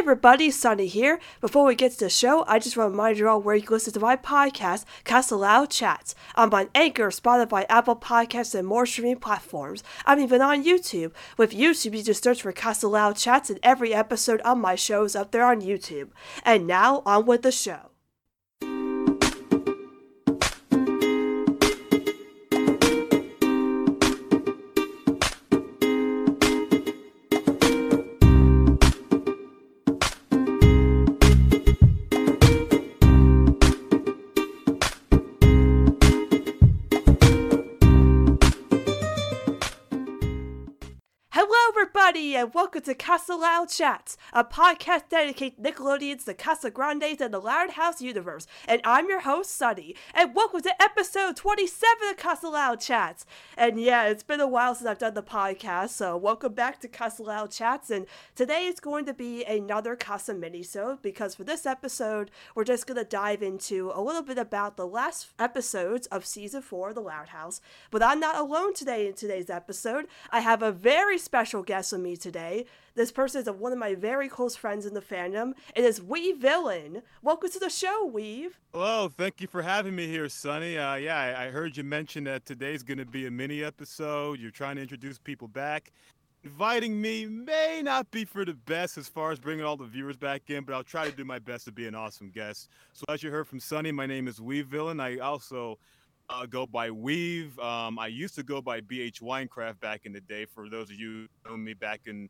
everybody, Sunny here. Before we get to the show, I just want to remind you all where you can listen to my podcast, Casa Loud Chats. I'm on Anchor, Spotify, Apple Podcasts, and more streaming platforms. I'm even on YouTube. With YouTube, you just search for Casa Loud Chats, and every episode of my show is up there on YouTube. And now, on with the show. And welcome to Casa Loud Chats, a podcast dedicated to Nickelodeon's The Casagrandes and the Loud House universe. And I'm your host, Sunny, and welcome to episode 27 of Casa Loud Chats. And yeah, it's been a while since I've done the podcast, so welcome back to Casa Loud Chats. And today is going to be another Casa minisode because for this episode, we're just going to dive into a little bit about the last episodes of season 4 of The Loud House. But I'm not alone today in today's episode. I have a very special guest with me today. This person is one of my very close friends in the fandom. It is Weave Villain. Welcome to the show, Weave. Hello, thank you for having me here, Sunny. Uh, yeah, I, I heard you mention that today's going to be a mini episode. You're trying to introduce people back. Inviting me may not be for the best as far as bringing all the viewers back in, but I'll try to do my best to be an awesome guest. So, as you heard from Sunny, my name is Weave Villain. I also uh, go by Weave. Um, I used to go by BH Winecraft back in the day. For those of you who know me back in you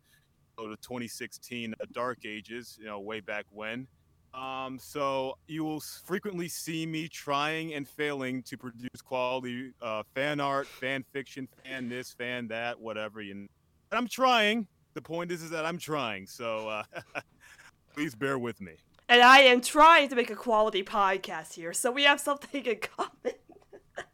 know, the 2016 uh, Dark Ages, you know, way back when. Um, so you will frequently see me trying and failing to produce quality uh, fan art, fan fiction, fan this, fan that, whatever. You know. I'm trying. The point is, is that I'm trying. So uh, please bear with me. And I am trying to make a quality podcast here, so we have something in common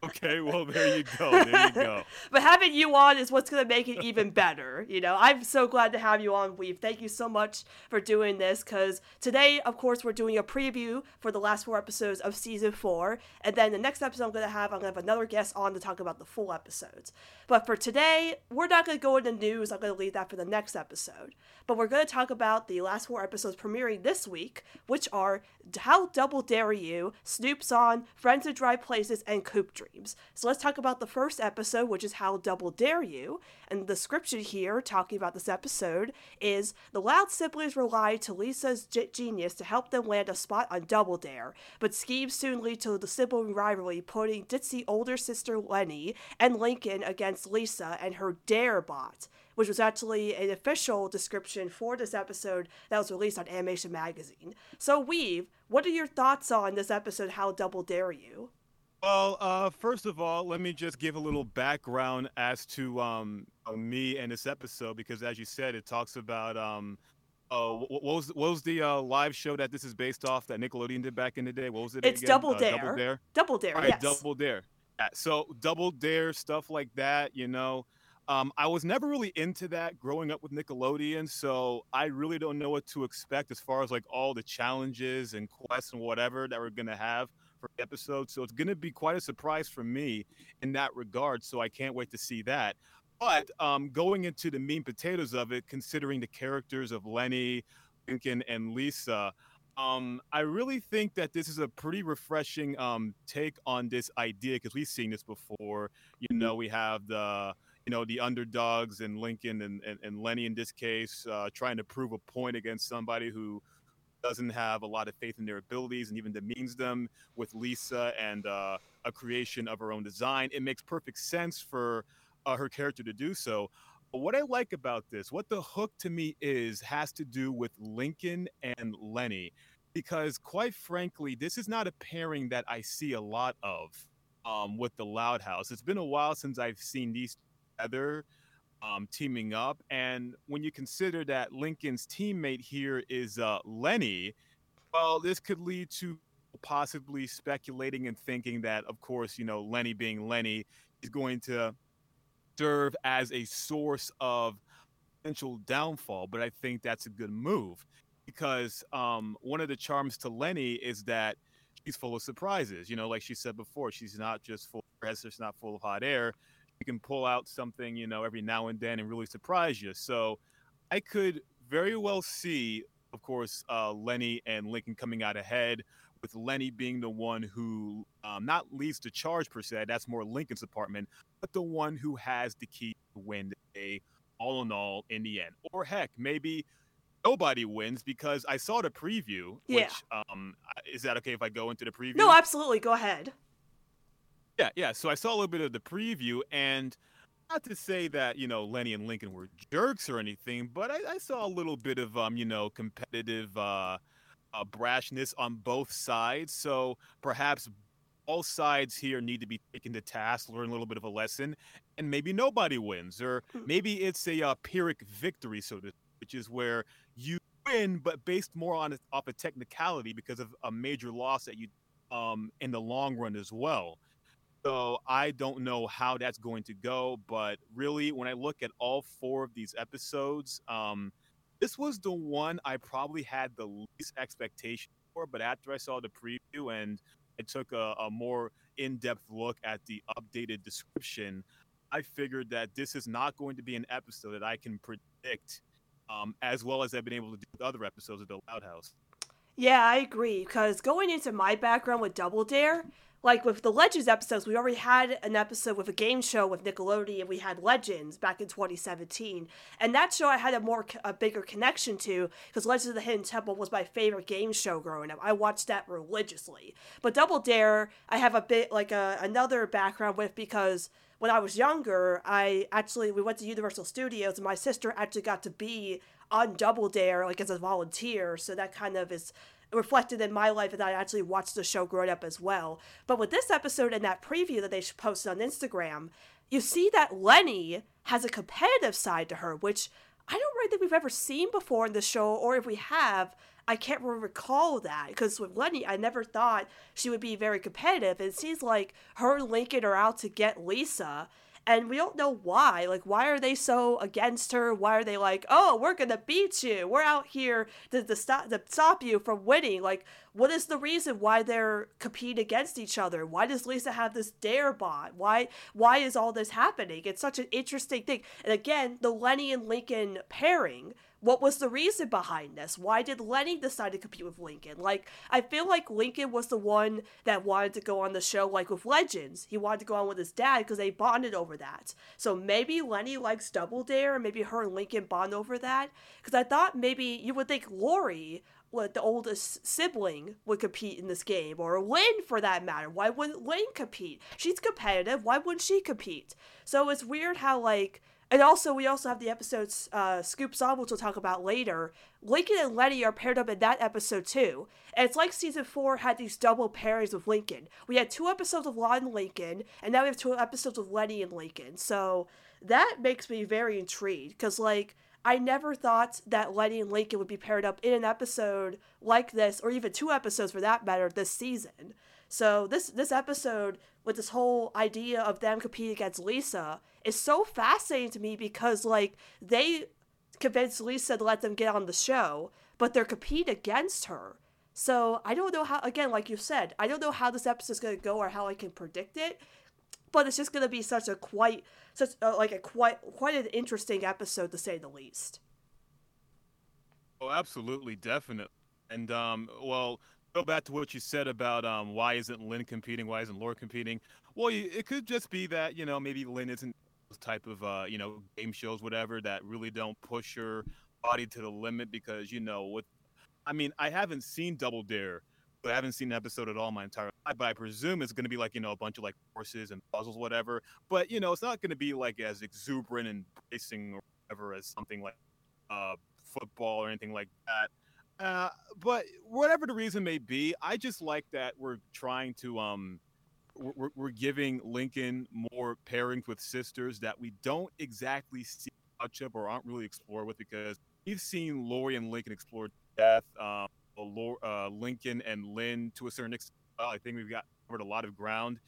okay, well there you go. There you go. but having you on is what's gonna make it even better. You know, I'm so glad to have you on, Weave. Thank you so much for doing this. Cause today, of course, we're doing a preview for the last four episodes of season four, and then the next episode I'm gonna have, I'm gonna have another guest on to talk about the full episodes. But for today, we're not gonna go into news. I'm gonna leave that for the next episode. But we're gonna talk about the last four episodes premiering this week, which are How Double Dare You, Snoop's on, Friends of Dry Places, and Coop Dreams. So let's talk about the first episode, which is How Double Dare You. And the description here, talking about this episode, is the Loud siblings rely to Lisa's genius to help them land a spot on Double Dare, but schemes soon lead to the sibling rivalry, putting Ditzy older sister Leni and Lincoln against Lisa and her Dare bot which was actually an official description for this episode that was released on Animation Magazine. So, Weave, what are your thoughts on this episode, How Double Dare You? Well, uh, first of all, let me just give a little background as to um, uh, me and this episode because, as you said, it talks about um, uh, what was what was the uh, live show that this is based off that Nickelodeon did back in the day? What was it? It's again? Double uh, Dare. Double Dare. Double Dare. Right, yes. Double Dare. Yeah, so Double Dare stuff like that, you know. Um, I was never really into that growing up with Nickelodeon, so I really don't know what to expect as far as like all the challenges and quests and whatever that we're gonna have the episode. So it's going to be quite a surprise for me in that regard. So I can't wait to see that. But um, going into the mean potatoes of it, considering the characters of Leni, Lincoln, and Lisa, um, I really think that this is a pretty refreshing um, take on this idea because we've seen this before. You know, we have the you know the underdogs and Lincoln and, and, and Leni in this case uh, trying to prove a point against somebody who doesn't have a lot of faith in their abilities and even demeans them with Lisa and uh, a creation of her own design. It makes perfect sense for uh, her character to do so. But what I like about this, what the hook to me is, has to do with Lincoln and Leni. Because quite frankly, this is not a pairing that I see a lot of um, with the Loud House. It's been a while since I've seen these together um, teaming up. And when you consider that Lincoln's teammate here is uh, Leni, well, this could lead to possibly speculating and thinking that, of course, you know, Leni being Leni is going to serve as a source of potential downfall. But I think that's a good move because um, one of the charms to Leni is that she's full of surprises. You know, like she said before, she's not just full of she's not full of hot air you can pull out something, you know, every now and then and really surprise you. So I could very well see of course, uh, Leni and Lincoln coming out ahead, with Leni being the one who um, not leads the charge per se. That's more Lincoln's department, but the one who has the key to win the day, all in all, in the end. Or heck, maybe nobody wins because I saw the preview. Yeah. Which, um, is that okay if I go into the preview? No, absolutely. Go ahead. Yeah, yeah. So I saw a little bit of the preview, and not to say that you know Leni and Lincoln were jerks or anything, but I, I saw a little bit of um, you know, competitive uh, uh, brashness on both sides. So perhaps all sides here need to be taken to task, learn a little bit of a lesson, and maybe nobody wins, or Hmm. maybe it's a uh, pyrrhic victory, so to, which is where you win, but based more on a, off a technicality because of a major loss that you um in the long run as well. So I don't know how that's going to go, but really, when I look at all four of these episodes, um, this was the one I probably had the least expectation for. But after I saw the preview and I took a, a more in-depth look at the updated description, I figured that this is not going to be an episode that I can predict um, as well as I've been able to do with other episodes of the Loud House. Yeah, I agree. Because going into my background with Double Dare, like with the Legends episodes, we already had an episode with a game show with Nickelodeon. And we had Legends back in 2017, and that show I had a more a bigger connection to because Legends of the Hidden Temple was my favorite game show growing up. I watched that religiously. But Double Dare, I have a bit like a, another background with because when I was younger, I actually we went to Universal Studios and my sister actually got to be on Double Dare like as a volunteer, so that kind of is reflected in my life that I actually watched the show growing up as well. But with this episode and that preview that they posted on Instagram, you see that Leni has a competitive side to her, which I don't really think we've ever seen before in the show, or if we have, I can't really recall that. Because with Leni, I never thought she would be very competitive. It seems like her and Lincoln are out to get Lisa. And we don't know why. Like, why are they so against her? Why are they like, oh, we're gonna beat you? We're out here to, to stop to stop you from winning. Like, what is the reason why they're competing against each other? Why does Lisa have this dare bot? Why why is all this happening? It's such an interesting thing. And again, the Leni and Lincoln pairing what was the reason behind this? Why did Leni decide to compete with Lincoln? Like, I feel like Lincoln was the one that wanted to go on the show, like with Legends. He wanted to go on with his dad because they bonded over that. So maybe Leni likes Double Dare, and maybe her and Lincoln bond over that. Because I thought maybe you would think Lori, what the oldest sibling, would compete in this game, or Lynn for that matter. Why wouldn't Lynn compete? She's competitive. Why wouldn't she compete? So it's weird how like and also, we also have the episodes uh, Scoops on, which we'll talk about later. Lincoln and Leni are paired up in that episode too. And it's like season four had these double pairings with Lincoln. We had two episodes of Lon and Lincoln, and now we have two episodes of Leni and Lincoln. So that makes me very intrigued because, like, I never thought that Leni and Lincoln would be paired up in an episode like this, or even two episodes for that matter, this season. So this this episode with this whole idea of them competing against Lisa is so fascinating to me because like they convinced Lisa to let them get on the show, but they're competing against her. So I don't know how again, like you said, I don't know how this episode's gonna go or how I can predict it. But it's just gonna be such a quite such uh, like a quite quite an interesting episode to say the least. Oh, absolutely, definitely. And um, well, go back to what you said about um, why isn't Lynn competing? Why isn't Lori competing? Well, it could just be that you know maybe Lynn isn't type of uh, you know game shows, whatever, that really don't push her body to the limit because you know what I mean, I haven't seen Double Dare, but I haven't seen an episode at all my entire life. But I presume it's going to be like you know a bunch of like horses and puzzles, whatever. But you know, it's not going to be like as exuberant and racing or whatever as something like uh, football or anything like that. Uh, but whatever the reason may be, I just like that we're trying to um, we're, we're giving Lincoln more pairings with sisters that we don't exactly see much of or aren't really explored with because we've seen Lori and Lincoln explore death, um, uh, Lincoln and Lynn to a certain extent. I think we've got covered a lot of ground.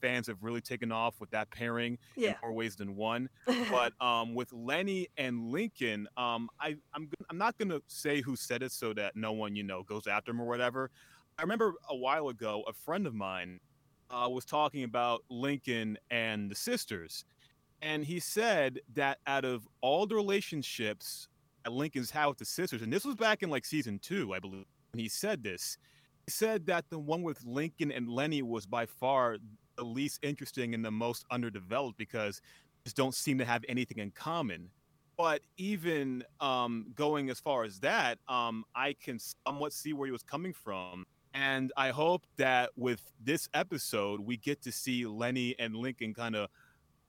Fans have really taken off with that pairing Yeah. in more ways than one but um, with Leni and Lincoln, um, I, I'm I'm not gonna say who said it so that no one you know goes after him or whatever. I remember a while ago, a friend of mine uh, was talking about Lincoln and the sisters, and he said that out of all the relationships at Lincoln's had with the sisters, and this was back in like season two, I believe. And he said this. He said that the one with Lincoln and Leni was by far the least interesting and the most underdeveloped because just don't seem to have anything in common. But even um, going as far as that, um, I can somewhat see where he was coming from. And I hope that with this episode, we get to see Leni and Lincoln kind of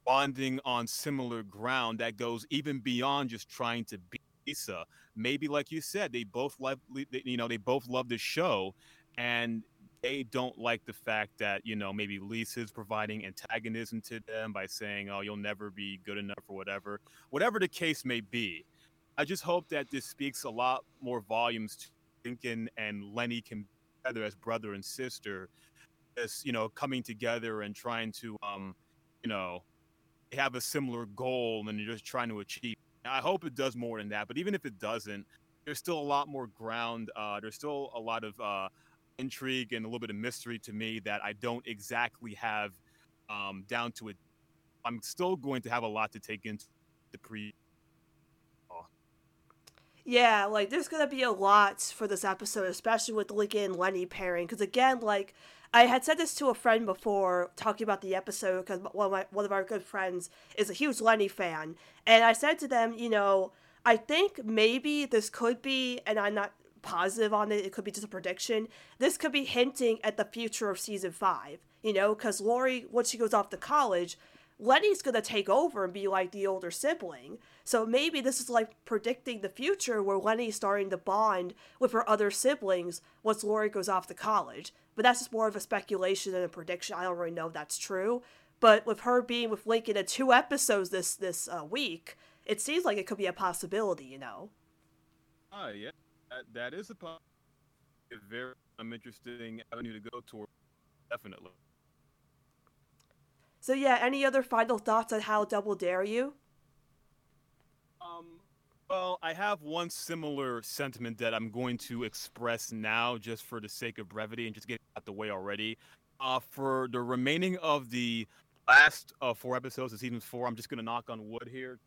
bonding on similar ground that goes even beyond just trying to be Lisa. Maybe, like you said, they both love, you know, they both love the show, and they don't like the fact that you know maybe Lisa's providing antagonism to them by saying, "Oh, you'll never be good enough" or whatever, whatever the case may be. I just hope that this speaks a lot more volumes to Lincoln and Leni can together as brother and sister, as you know, coming together and trying to, um, you know, have a similar goal and you're just trying to achieve. I hope it does more than that, but even if it doesn't, there's still a lot more ground. Uh, there's still a lot of uh, intrigue and a little bit of mystery to me that I don't exactly have um, down to it. I'm still going to have a lot to take into the pre. Yeah, like there's gonna be a lot for this episode, especially with Lincoln and Leni pairing. Because again, like I had said this to a friend before, talking about the episode, because one one of our good friends is a huge Leni fan, and I said to them, you know, I think maybe this could be, and I'm not positive on it. It could be just a prediction. This could be hinting at the future of season five. You know, because Lori, once she goes off to college, Leni's gonna take over and be like the older sibling. So maybe this is like predicting the future where Leni's starting to bond with her other siblings once Lori goes off to college. But that's just more of a speculation than a prediction. I don't really know if that's true. But with her being with Lincoln in two episodes this this uh, week, it seems like it could be a possibility. You know. Oh yeah, that, that is a, a very um, interesting avenue to go toward. Definitely. So yeah, any other final thoughts on how Double Dare you? Um, well, I have one similar sentiment that I'm going to express now, just for the sake of brevity and just get out the way already. Uh, for the remaining of the last uh, four episodes of season four, I'm just gonna knock on wood here.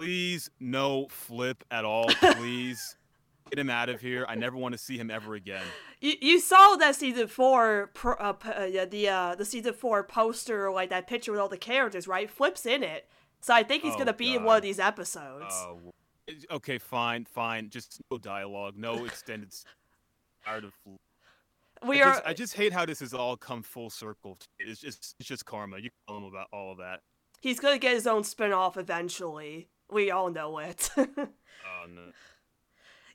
Please, no flip at all. Please. Get him out of here. I never want to see him ever again. You, you saw that season four, uh, uh, the uh, the season four poster, like that picture with all the characters, right? Flips in it, so I think he's oh, gonna be God. in one of these episodes. Oh, okay, fine, fine. Just no dialogue, no extended. Tired of. We I are. Just, I just hate how this has all come full circle. It's just it's just karma. You tell him about all of that. He's gonna get his own spinoff eventually. We all know it. oh no.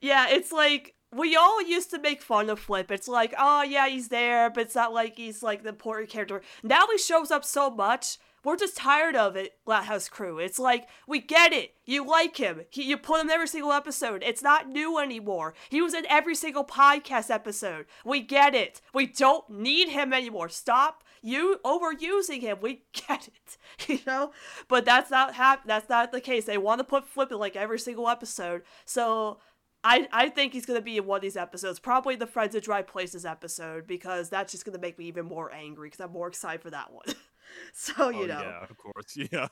Yeah, it's like we all used to make fun of Flip. It's like, oh yeah, he's there, but it's not like he's like the important character. Now he shows up so much. We're just tired of it, Loud House Crew. It's like, we get it. You like him. He, you put him in every single episode. It's not new anymore. He was in every single podcast episode. We get it. We don't need him anymore. Stop you overusing him. We get it, you know. But that's not hap- That's not the case. They want to put Flip in like every single episode. So I, I think he's going to be in one of these episodes, probably the Friends of Dry Places episode, because that's just going to make me even more angry because I'm more excited for that one. so, you oh, know. Yeah, of course. Yeah.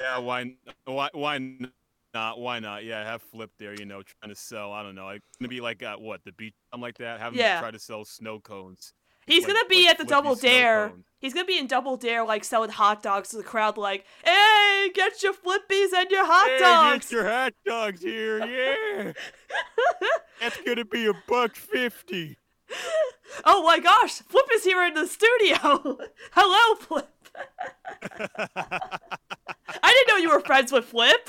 yeah, why, why, why not? Why not? Yeah, have Flip there, you know, trying to sell, I don't know, like, going to be like at what, the beach, something like that? Have him yeah. try to sell snow cones. He's like, gonna be like at the Double Dare. He's gonna be in Double Dare, like selling hot dogs to the crowd, like, "Hey, get your flippies and your hot hey, dogs! Get your hot dogs here, yeah! That's gonna be a buck fifty. Oh my gosh, Flip is here in the studio. Hello, Flip. I didn't know you were friends with Flip.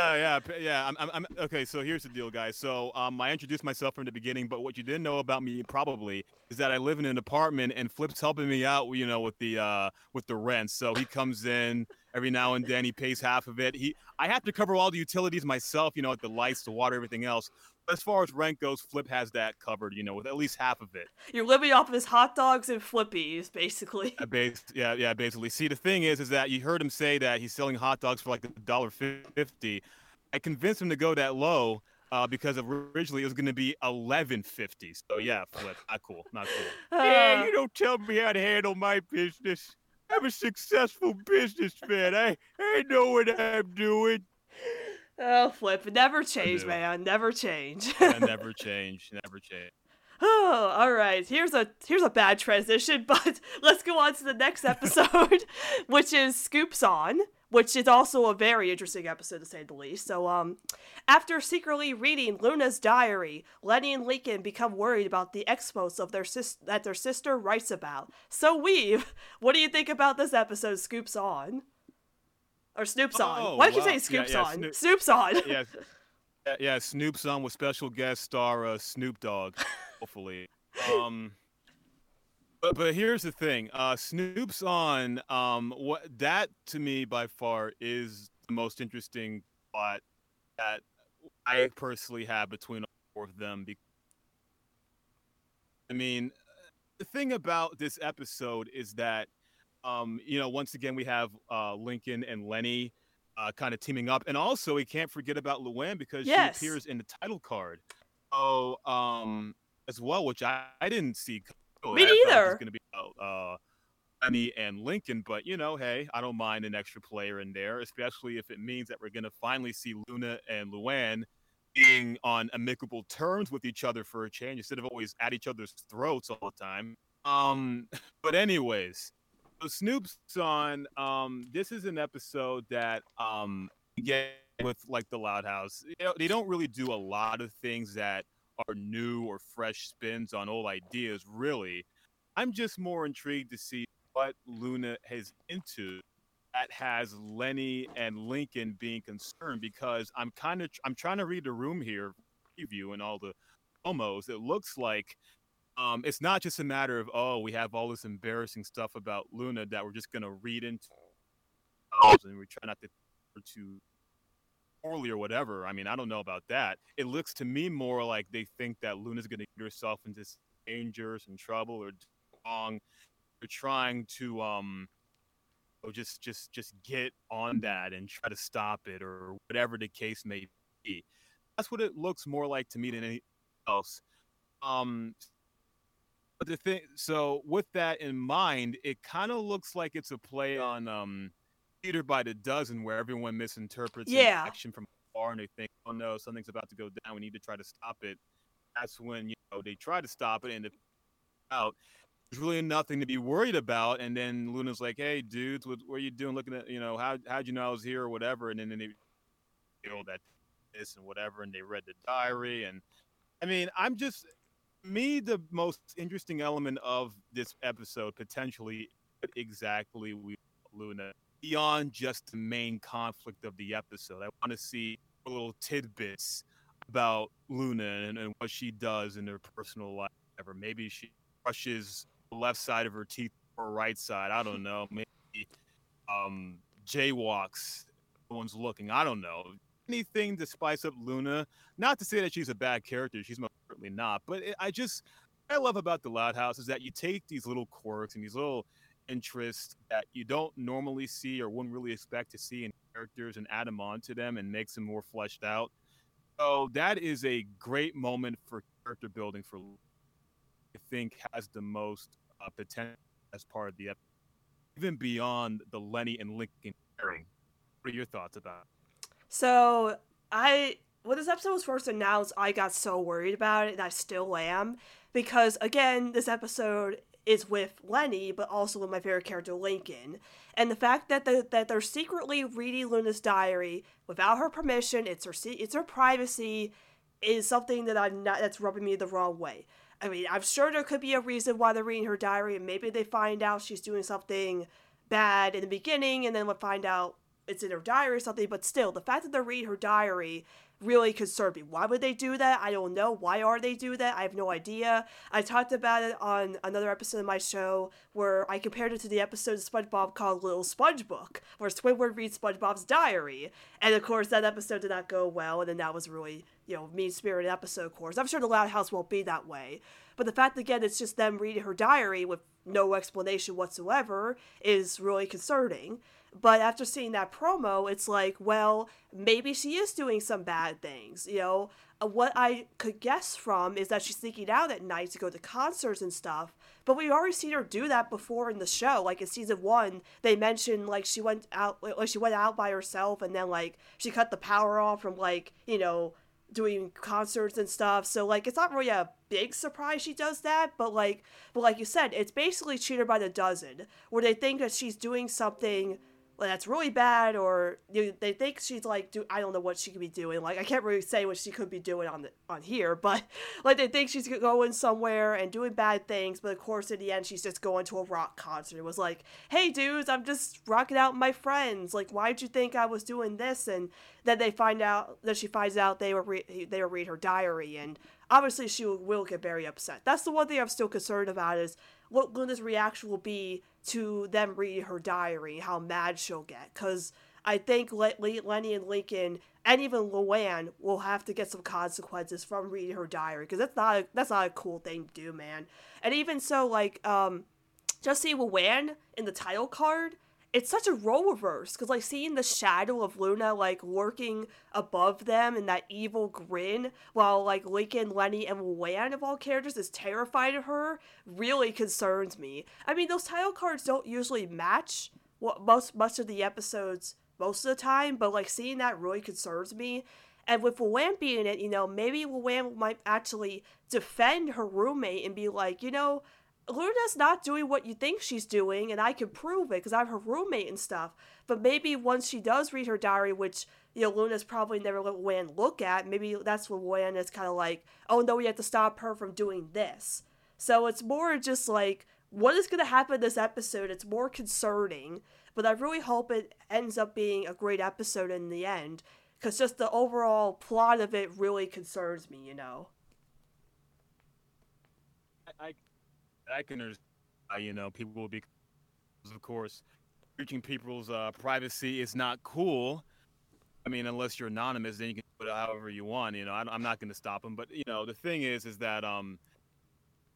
Yeah, yeah, yeah. I'm, I'm, I'm, okay. So here's the deal, guys. So um, I introduced myself from the beginning, but what you didn't know about me probably is that I live in an apartment, and Flip's helping me out, you know, with the uh, with the rent. So he comes in every now and then. He pays half of it. He, I have to cover all the utilities myself, you know, like the lights, the water, everything else as far as rent goes, Flip has that covered, you know, with at least half of it. You're living off of his hot dogs and flippies, basically. Yeah, base, yeah, yeah, basically. See, the thing is, is that you heard him say that he's selling hot dogs for like a dollar fifty. I convinced him to go that low uh, because originally it was going to be eleven fifty. So yeah, Flip, not cool, not cool. Uh, yeah, you don't tell me how to handle my business. I'm a successful businessman. I I know what I'm doing. Oh, Flip, never change, man. Never change. yeah, never change. Never change. Oh, all right. Here's a here's a bad transition, but let's go on to the next episode, which is Scoops on, which is also a very interesting episode to say the least. So, um, after secretly reading Luna's diary, Leni and Lincoln become worried about the expos of their sis- that their sister writes about. So, Weave, what do you think about this episode? Scoops on, or Snoops on? Oh, Why don't you say Yeah, yeah, on? Snoop- Snoops on. Yeah, yeah, yeah. Snoop's on with special guest star uh, Snoop Dogg. Hopefully. Um. But, but here's the thing. Uh, Snoop's on. Um, what that to me by far is the most interesting plot that I personally have between all four of them. Because, I mean, the thing about this episode is that, um, you know, once again we have uh, Lincoln and Leni uh, kind of teaming up, and also we can't forget about Luan because Yes. she appears in the title card. Oh, um, as well, which I, I didn't see. Me I thought it was neither. Going to be about uh, Leni and Lincoln, but you know, hey, I don't mind an extra player in there, especially if it means that we're going to finally see Luna and Luan being on amicable terms with each other for a change instead of always at each other's throats all the time. Um, but anyways, Snoop's on. Um, this is an episode that um get with like the Loud House. They don't really do a lot of things that are new or fresh spins on old ideas. Really, I'm just more intrigued to see what Luna is into that has Leni and Lincoln being concerned because I'm kind of I'm trying to read the room here, preview and all the promos. It looks like um, it's not just a matter of oh we have all this embarrassing stuff about Luna that we're just gonna read into and we try not to to poorly or whatever. I mean I don't know about that. It looks to me more like they think that Luna's gonna get herself into dangers and trouble or wrong. They're trying to um or just just just get on that and try to stop it or whatever the case may be. That's what it looks more like to me than anything else. Um, but the thing, so with that in mind, it kind of looks like it's a play on um, Cheater by the Dozen, where everyone misinterprets Yeah. action from far and they think, "Oh no, something's about to go down. We need to try to stop it." That's when you know they try to stop it and it out. There's really nothing to be worried about. And then Luna's like, "Hey, dudes, what, what are you doing? Looking at you know how how'd you know I was here or whatever?" And then, then they feel that this and whatever, and they read the diary. And I mean, I'm just me the most interesting element of this episode potentially exactly we Luna beyond just the main conflict of the episode. I want to see little tidbits about Luna and, and what she does in her personal life. Whatever. Maybe she brushes the left side of her teeth or right side. I don't know. Maybe um, jaywalks. No one's looking. I don't know. Anything to spice up Luna. Not to say that she's a bad character. She's most certainly not. But it, I just, I love about the Loud House is that you take these little quirks and these little interests that you don't normally see or wouldn't really expect to see in characters and add them onto them and makes them more fleshed out. So that is a great moment for character building for I think has the most uh, potential as part of the episode, even beyond the Leni and Lincoln pairing. What are your thoughts about? So I when this episode was first announced, I got so worried about it, and I still am because again, this episode is with Leni, but also with my favorite character Lincoln, and the fact that the, that they're secretly reading Luna's diary without her permission, it's her it's her privacy, is something that I'm not that's rubbing me the wrong way. I mean, I'm sure there could be a reason why they're reading her diary, and maybe they find out she's doing something bad in the beginning, and then we'll find out it's in her diary or something, but still, the fact that they're reading her diary really concerned me. Why would they do that? I don't know. Why are they do that? I have no idea. I talked about it on another episode of my show where I compared it to the episode of SpongeBob called Little Sponge Book, where Squidward reads SpongeBob's diary. And of course, that episode did not go well, and then that was really, you know, mean spirited episode, of course. I'm sure the Loud House won't be that way. But the fact, again, it's just them reading her diary with no explanation whatsoever is really concerning. But after seeing that promo, it's like, well, maybe she is doing some bad things. You know, uh, what I could guess from is that she's sneaking out at night to go to concerts and stuff. But we've already seen her do that before in the show. Like in season one, they mentioned like she went out, like she went out by herself, and then like she cut the power off from like you know doing concerts and stuff. So like it's not really a big surprise she does that, but like but like you said, it's basically cheater by the dozen, where they think that she's doing something that's really bad or you, they think she's like do I don't know what she could be doing like I can't really say what she could be doing on the on here but like they think she's going somewhere and doing bad things but of course in the end she's just going to a rock concert. It was like hey dudes I'm just rocking out with my friends. Like why'd you think I was doing this? And then they find out that she finds out they were re- they were read her diary and obviously she will get very upset. That's the one thing I'm still concerned about is what Luna's reaction will be to them read her diary, how mad she'll get. Because I think Le- Le- Leni and Lincoln and even Luan will have to get some consequences from reading her diary because that's not a, that's not a cool thing to do, man. And even so, like um, just see Luan in the title card it's such a role reverse because like seeing the shadow of Luna like lurking above them and that evil grin while like Lincoln, Leni, and Luan of all characters is terrified of her really concerns me. I mean those title cards don't usually match what most much of the episodes most of the time, but like seeing that really concerns me. And with Luan being in it, you know, maybe Luan might actually defend her roommate and be like, you know, Luna's not doing what you think she's doing, and I can prove it because I'm her roommate and stuff. But maybe once she does read her diary, which you know Luna's probably never let Luan look at, maybe that's when Luan is kind of like, oh no, we have to stop her from doing this. So it's more just like what is going to happen this episode. It's more concerning, but I really hope it ends up being a great episode in the end because just the overall plot of it really concerns me. You know. I I can understand, uh, you know, people will be, of course, breaching people's uh, privacy is not cool. I mean, unless you're anonymous, then you can put it however you want. You know, I, am not going to stop them. But you know, the thing is, is that um,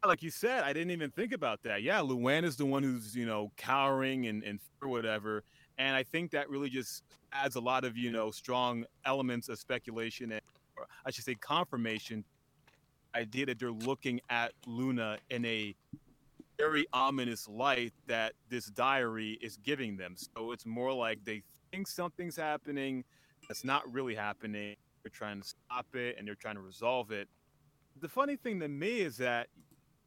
like you said, I didn't even think about that. Yeah, Luan is the one who's you know cowering and and whatever, and I think that really just adds a lot of you know strong elements of speculation and, I should say, confirmation. Idea that they're looking at Luna in a very ominous light that this diary is giving them. So it's more like they think something's happening that's not really happening. They're trying to stop it and they're trying to resolve it. The funny thing to me is that,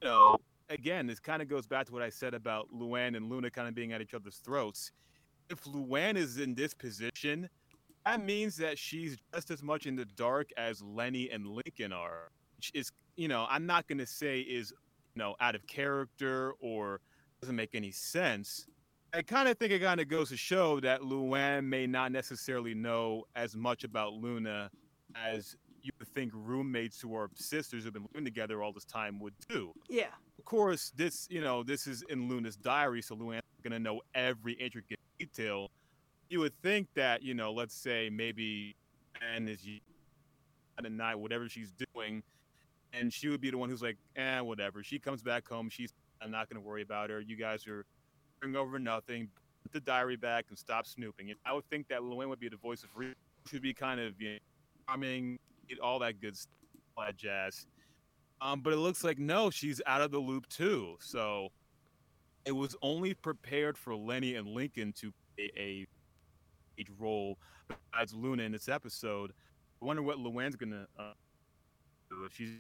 you know, again, this kind of goes back to what I said about Luan and Luna kind of being at each other's throats. If Luan is in this position, that means that she's just as much in the dark as Leni and Lincoln are, which is, you know, I'm not going to say is know, out of character or doesn't make any sense. I kind of think it kind of goes to show that Luan may not necessarily know as much about Luna as you would think roommates who are sisters who've been living together all this time would do. Yeah. Of course, this you know this is in Luna's diary, so Luan's gonna know every intricate detail. You would think that you know, let's say maybe Anne is at night, whatever she's doing, and she would be the one who's like, eh, whatever. She comes back home. She's I'm not going to worry about her. You guys are bring over nothing. Put the diary back and stop snooping. And I would think that Luan would be the voice of reason. Should be kind of you know, charming, all that good stuff, all that jazz. Um, but it looks like no, she's out of the loop too. So it was only prepared for Leni and Lincoln to play a, a role as Luna in this episode. I wonder what Luan's gonna uh, do. If she's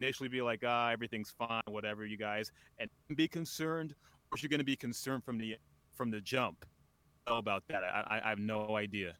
initially be like, ah, everything's fine, whatever, you guys, and be concerned, or is she going to be concerned from the from the jump? About that? I, I have no idea.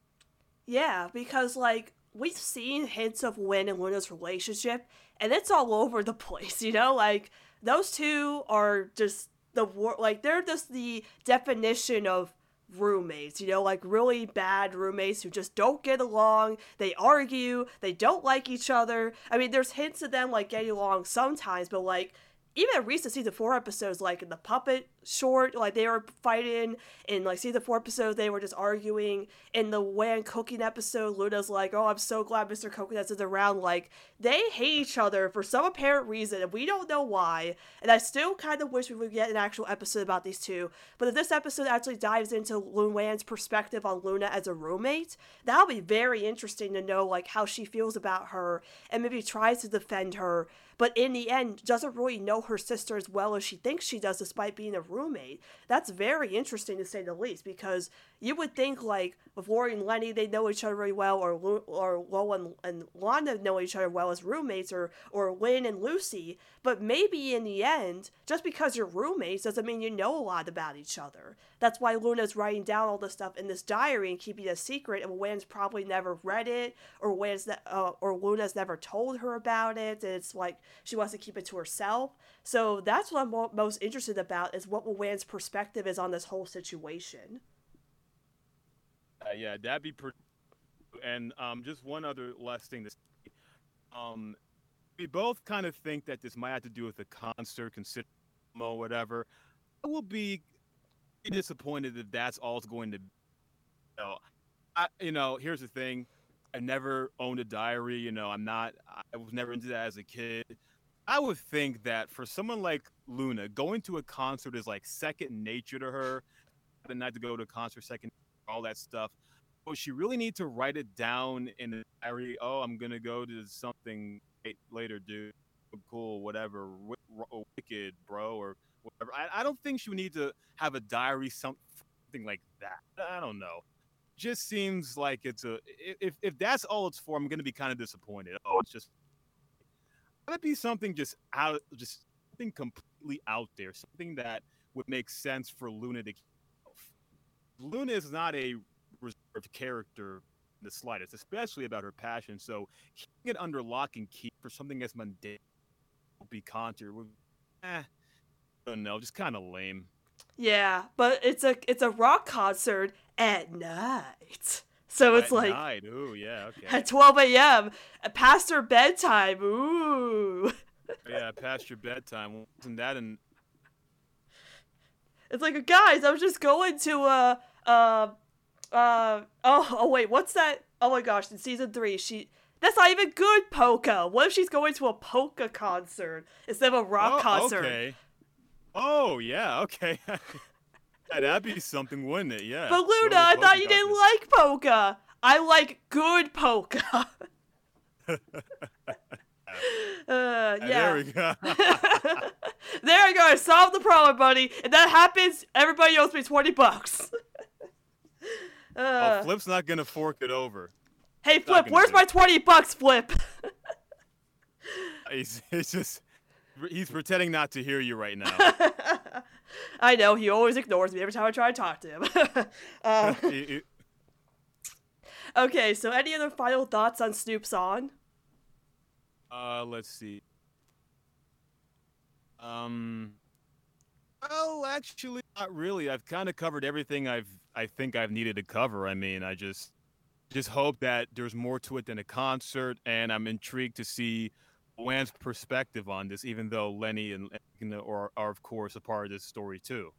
Yeah, because like we've seen hints of Win and Luna's relationship, and it's all over the place. You know, like those two are just the like they're just the definition of roommates, you know, like really bad roommates who just don't get along. They argue, they don't like each other. I mean, there's hints of them like getting along sometimes, but like even in recent season four episodes, like in the puppet short, like they were fighting. In like season four episodes, they were just arguing. In the Luan cooking episode, Luna's like, "Oh, I'm so glad Mr. Coconuts is around." Like they hate each other for some apparent reason, and we don't know why. And I still kind of wish we would get an actual episode about these two. But if this episode actually dives into Luan's perspective on Luna as a roommate, that'll be very interesting to know like how she feels about her, and maybe tries to defend her but in the end doesn't really know her sister as well as she thinks she does despite being a roommate. That's very interesting to say the least because you would think like with Lori and Leni they know each other really well or or Lo and, and Lana know each other well as roommates or or Lynn and Lucy but maybe in the end just because you're roommates doesn't mean you know a lot about each other. That's why Luna's writing down all this stuff in this diary and keeping it a secret and Luan's probably never read it or Luan's uh, or Luna's never told her about it and it's like she wants to keep it to herself. So that's what I'm most interested about is what Luan's perspective is on this whole situation. Uh, yeah, that'd be pretty. And um, just one other last thing to say. Um, we both kind of think that this might have to do with the concert, consider or whatever. I will be disappointed if that's all it's going to be. You know, I, you know, here's the thing. I never owned a diary. You know, I'm not. I was never into that as a kid. I would think that for someone like Luna, going to a concert is like second nature to her. The night to go to a concert, second, all that stuff. But she really need to write it down in a diary. Oh, I'm gonna go to something later, dude. Cool, whatever. Wicked, bro, or whatever. I, I don't think she would need to have a diary, something like that. I don't know. Just seems like it's a. If if that's all it's for, I'm gonna be kind of disappointed. Oh, it's just gotta be something just out, just something completely out there, something that would make sense for Luna to. Luna is not a reserved character the slightest, especially about her passion. So keeping it under lock and key for something as mundane would be contour would, eh, I don't know, just kind of lame. Yeah, but it's a it's a rock concert at night. So it's at like night. Ooh, yeah, okay. At 12 a.m. past her bedtime. Ooh. yeah, past your bedtime. Wasn't that an? It's like, guys, I was just going to uh uh uh oh oh wait, what's that? Oh my gosh, in season three, she that's not even good polka. What if she's going to a polka concert instead of a rock oh, concert? Okay. Oh yeah, okay. Yeah, that'd be something, wouldn't it? Yeah. But Luna, I thought you didn't like polka. I like good polka. uh, yeah. There we go. there we go. I solved the problem, buddy. If that happens, everybody owes me 20 bucks. uh, oh, Flip's not going to fork it over. Hey, Flip, where's my 20 bucks, Flip? he's, he's just, he's pretending not to hear you right now. I know he always ignores me every time I try to talk to him. uh, okay, so any other final thoughts on Snoop's on? Uh, let's see. Um, well, actually, not really. I've kind of covered everything I've I think I've needed to cover. I mean, I just just hope that there's more to it than a concert, and I'm intrigued to see Luan's perspective on this, even though Leni and, and are, are, of course, a part of this story too.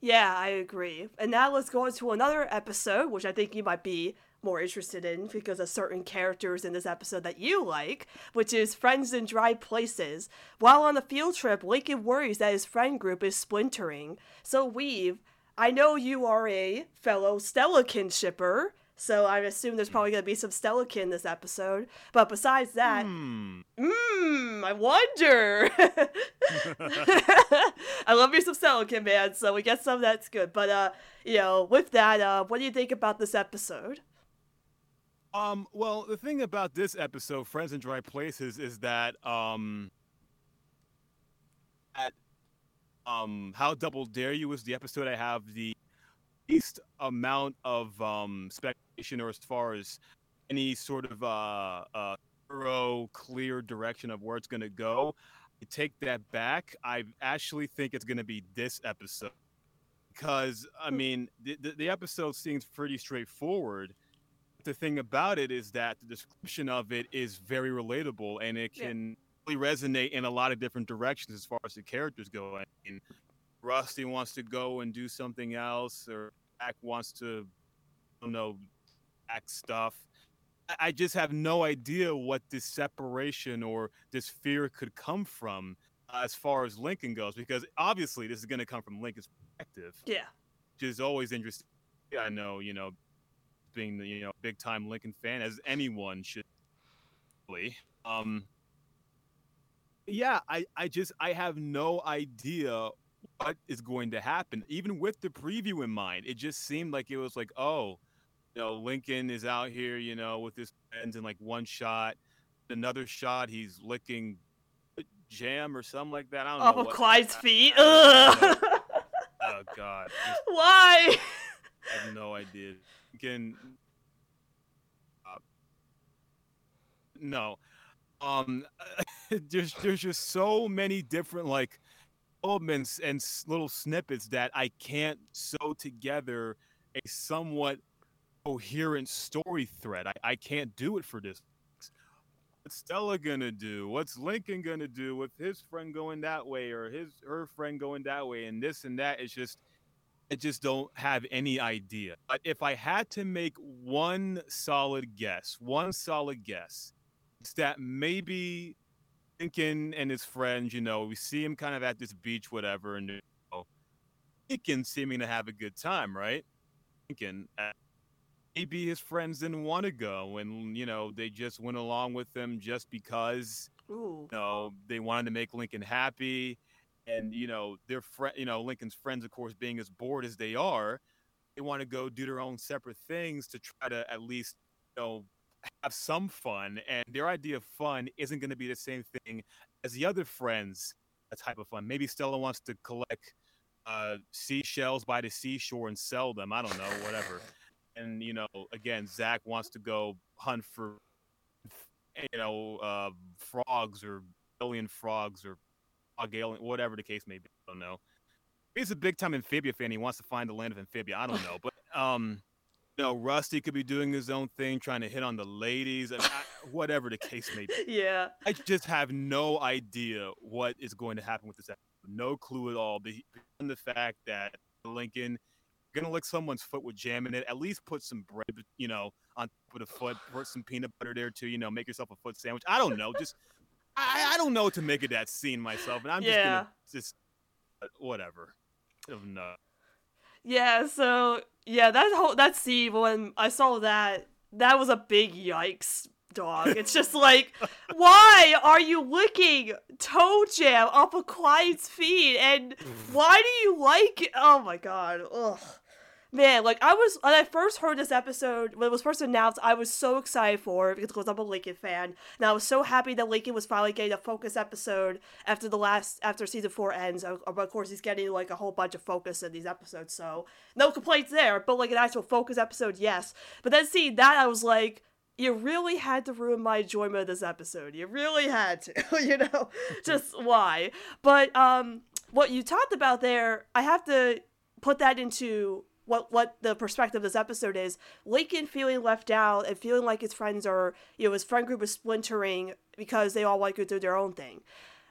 Yeah, I agree. And now let's go to another episode, which I think you might be more interested in because of certain characters in this episode that you like, which is Friends in Dry Places. While on a field trip, Lincoln worries that his friend group is splintering. So, Weave, I know you are a fellow Stellakin shipper, so I assume there's probably going to be some Stellakin in this episode. But besides that, mmm, mm, I wonder. I love me some Stellakin, man. So we get some that's good. But uh, you know, with that, uh, what do you think about this episode? Um, well, the thing about this episode, Friends in Dry Places, is that um, at um, How Double Dare You is the episode I have the least amount of um speculation or as far as any sort of uh, uh thorough, clear direction of where it's going to go. I take that back. I actually think it's going to be this episode because I hmm. mean the, the, the episode seems pretty straightforward. The thing about it is that the description of it is very relatable and it can really resonate in a lot of different directions as far as the characters go. I mean, Rusty wants to go and do something else, or Zach wants to, I don't know, act stuff. I just have no idea what this separation or this fear could come from uh, as far as Lincoln goes, because obviously this is going to come from Lincoln's perspective. Yeah. Which is always interesting. I know, you know, being the you know big time Lincoln fan as anyone should. Um. Yeah, I I just I have no idea what is going to happen. Even with the preview in mind, it just seemed like it was like, oh, you know, Lincoln is out here, you know, with his friends in like one shot, another shot, he's licking jam or something like that. I don't Off know. of Clyde's feet. I don't Ugh. know. oh God, just Why? I have no idea. Lincoln. Uh, no, um, there's there's just so many different like elements and little snippets that I can't sew together a somewhat coherent story thread. I, I can't do it for this. What's Stella gonna do? What's Lincoln gonna do with his friend going that way or his her friend going that way and this and that? It's just I just don't have any idea. But if I had to make one solid guess, one solid guess, it's that maybe Lincoln and his friends, you know, we see him kind of at this beach, whatever, and you know, Lincoln seeming to have a good time, right? Lincoln, uh, maybe his friends didn't want to go, and you know, they just went along with him just because Ooh. you know they wanted to make Lincoln happy, and you know their friend, you know Lincoln's friends, of course, being as bored as they are, they want to go do their own separate things to try to at least you know have some fun, and their idea of fun isn't going to be the same thing as the other friends' A type of fun. Maybe Stella wants to collect uh, seashells by the seashore and sell them. I don't know, whatever. And you know, again, Zach wants to go hunt for you know uh, frogs or alien frogs or frog alien, whatever the case may be. I don't know. He's a big time amphibia fan. He wants to find the land of amphibia. I don't know, but um, you know, Rusty could be doing his own thing, trying to hit on the ladies, and I, whatever the case may be. Yeah. I just have no idea what is going to happen with this episode. No clue at all. be- Beyond the fact that Lincoln gonna lick someone's foot with jam in it. At least put some bread, you know, on top of the foot. Put some peanut butter there too. You know, make yourself a foot sandwich. I don't know. Just I, I don't know what to make of that scene myself, and I'm just Yeah. gonna just uh, whatever. Don't. Yeah, so yeah, that whole that scene when I saw that, that was a big yikes, dog. It's just like, why are you licking toe jam off a client's feet, and why do you like? it? Oh my god, ugh. Man, like I was when I first heard this episode when it was first announced, I was so excited for it because I'm a Lincoln fan, and I was so happy that Lincoln was finally getting a focus episode after the last after season four ends. Of, of course, he's getting like a whole bunch of focus in these episodes, so no complaints there. But like an actual focus episode, yes. But then seeing that, I was like, you really had to ruin my enjoyment of this episode. You really had to, you know, just why. But um, what you talked about there, I have to put that into what what the perspective of this episode is. Lincoln feeling left out and feeling like his friends are, you know, his friend group is splintering because they all want to do their own thing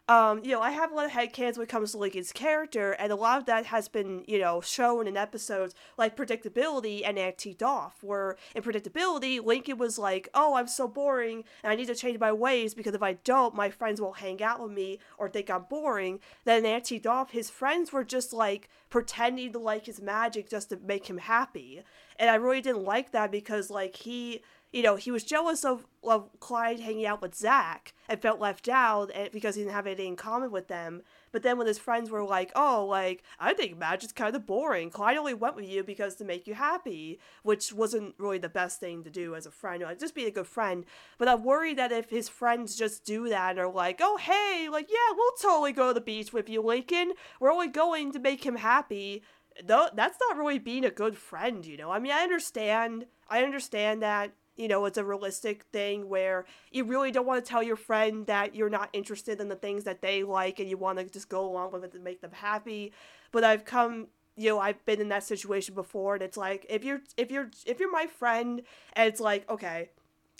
um, you know, I have a lot of headcanons when it comes to Lincoln's character, and a lot of that has been, you know, shown in episodes like Predictability and Anti Doff, where in Predictability, Lincoln was like, oh, I'm so boring, and I need to change my ways because if I don't, my friends won't hang out with me or think I'm boring. Then in Anti Doff, his friends were just like pretending to like his magic just to make him happy. And I really didn't like that because, like, he you know, he was jealous of, of Clyde hanging out with Zach and felt left out because he didn't have anything in common with them. But then when his friends were like, oh, like, I think magic's kind of boring. Clyde only went with you because to make you happy, which wasn't really the best thing to do as a friend. Like, just be a good friend. But I'm worried that if his friends just do that and are like, oh, hey, like, yeah, we'll totally go to the beach with you, Lincoln. We're only going to make him happy though that's not really being a good friend you know i mean i understand i understand that you know it's a realistic thing where you really don't want to tell your friend that you're not interested in the things that they like and you want to just go along with it to make them happy but i've come you know i've been in that situation before and it's like if you're if you're if you're my friend and it's like okay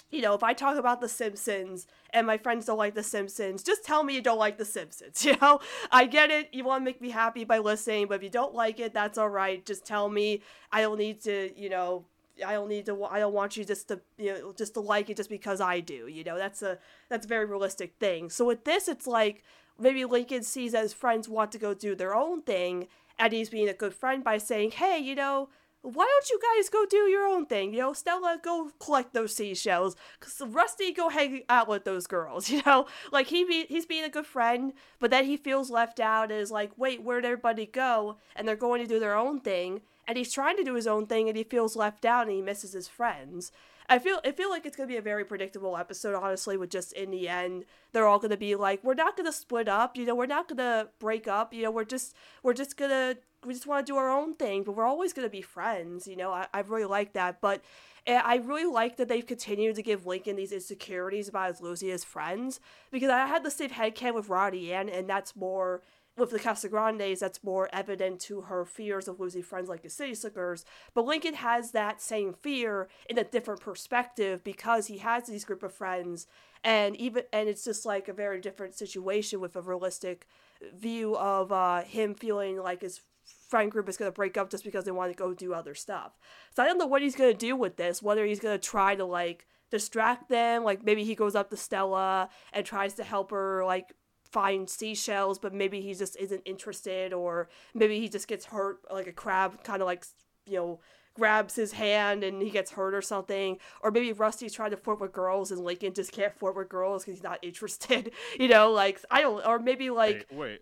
you know, if I talk about The Simpsons and my friends don't like The Simpsons, just tell me you don't like The Simpsons. You know, I get it. You want to make me happy by listening, but if you don't like it, that's all right. Just tell me. I don't need to, you know, I don't need to. I don't want you just to, you know, just to like it just because I do. You know, that's a that's a very realistic thing. So with this, it's like maybe Lincoln sees that his friends want to go do their own thing, and he's being a good friend by saying, "Hey, you know." why don't you guys go do your own thing? You know, Stella, go collect those seashells. Cause Rusty, go hang out with those girls. You know, like he be, he's being a good friend, but then he feels left out. And is like, wait, where'd everybody go? And they're going to do their own thing, and he's trying to do his own thing, and he feels left out, and he misses his friends. I feel I feel like it's gonna be a very predictable episode, honestly. With just in the end, they're all gonna be like, we're not gonna split up, you know, we're not gonna break up, you know, we're just we're just gonna we just want to do our own thing, but we're always going to be friends. You know, I, I really like that. But eh, I really like that they've continued to give Lincoln these insecurities about his losing his friends because I had the same headcan with Ronnie Anne, and that's more with the Casagrandes, that's more evident to her fears of losing friends like the City Slickers. But Lincoln has that same fear in a different perspective because he has these group of friends, and even and it's just like a very different situation with a realistic view of uh, him feeling like his friend group is going to break up just because they want to go do other stuff. So I don't know what he's going to do with this, whether he's going to try to like distract them, like maybe he goes up to Stella and tries to help her like find seashells, but maybe he just isn't interested or maybe he just gets hurt like a crab kind of like, you know, grabs his hand and he gets hurt or something. Or maybe Rusty's trying to flirt with girls and Lincoln just can't flirt with girls because he's not interested. You know, like I don't. Or maybe like wait,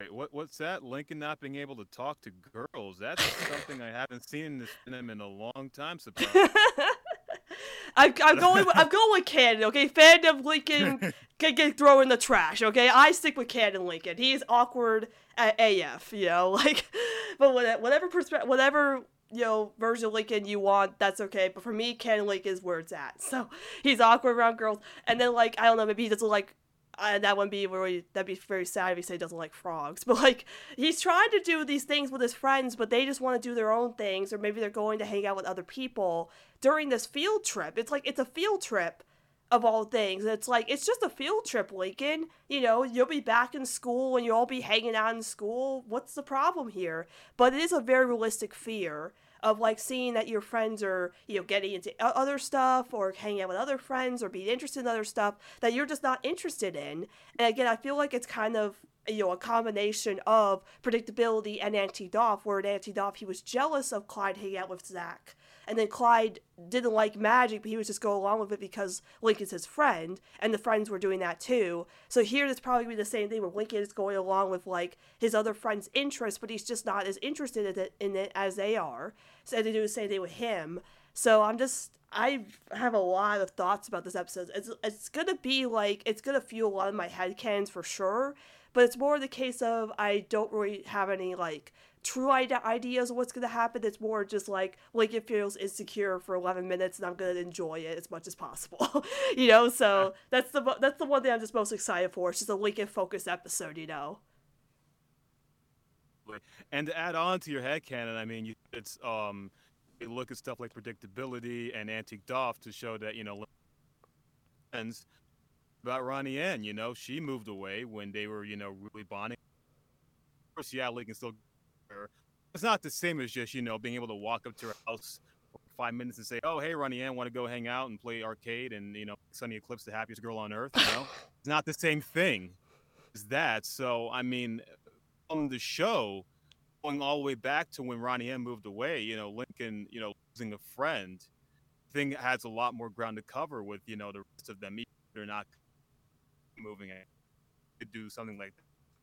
wait, what what's that? Lincoln not being able to talk to girls. That's something I haven't seen in this film in a long time. I'm, I'm going. With, I'm going with canon. Okay, fandom Lincoln can get thrown in the trash. Okay, I stick with canon Lincoln. He's awkward at AF. You know, like, but whatever perspective, whatever you know version of Lincoln you want, that's okay. But for me, canon Lincoln is where it's at. So he's awkward around girls, and then like I don't know, maybe he doesn't like uh, that wouldn't be really that'd be very sad if he said he doesn't like frogs. But like he's trying to do these things with his friends but they just want to do their own things or maybe they're going to hang out with other people during this field trip. It's like it's a field trip of all things. It's like it's just a field trip lincoln. You know you'll be back in school and you'll all be hanging out in school. What's the problem here? But it is a very realistic fear of like seeing that your friends are you know getting into other stuff or hanging out with other friends or being interested in other stuff that you're just not interested in and again i feel like it's kind of you know a combination of predictability and Auntie Dolph where in Auntie Dolph he was jealous of clyde hanging out with zach and then Clyde didn't like magic, but he was just go along with it because Lincoln's his friend, and the friends were doing that too. So here, it's probably be the same thing where Lincoln is going along with like his other friends' interests, but he's just not as interested in it, in it as they are. So they do the same thing with him. So I'm just I have a lot of thoughts about this episode. It's it's gonna be like it's gonna fuel a lot of my head cans for sure, but it's more the case of I don't really have any like true ideas of what's going to happen. It's more just like like it feels insecure for 11 minutes, and I'm going to enjoy it as much as possible. you know, so that's the that's the one thing I'm just most excited for. It's just a Lincoln focused episode. You know. And to add on to your head canon, I mean, it's um, you look at stuff like predictability and Auntie Dolph to show that you know, and about Ronnie Anne, you know, she moved away when they were you know really bonding. Of course, yeah, Lincoln still her. It's not the same as just you know being able to walk up to her house for five minutes and say, "Oh, hey, Ronnie Anne, want to go hang out and play arcade and you know Sunny Eclipse, the happiest girl on earth." You know, it's not the same thing as that. So I mean, on the show, going all the way back to when Ronnie Anne moved away, you know, Lincoln, you know, losing a friend, thing has a lot more ground to cover with you know the rest of them. They're not moving it to do something like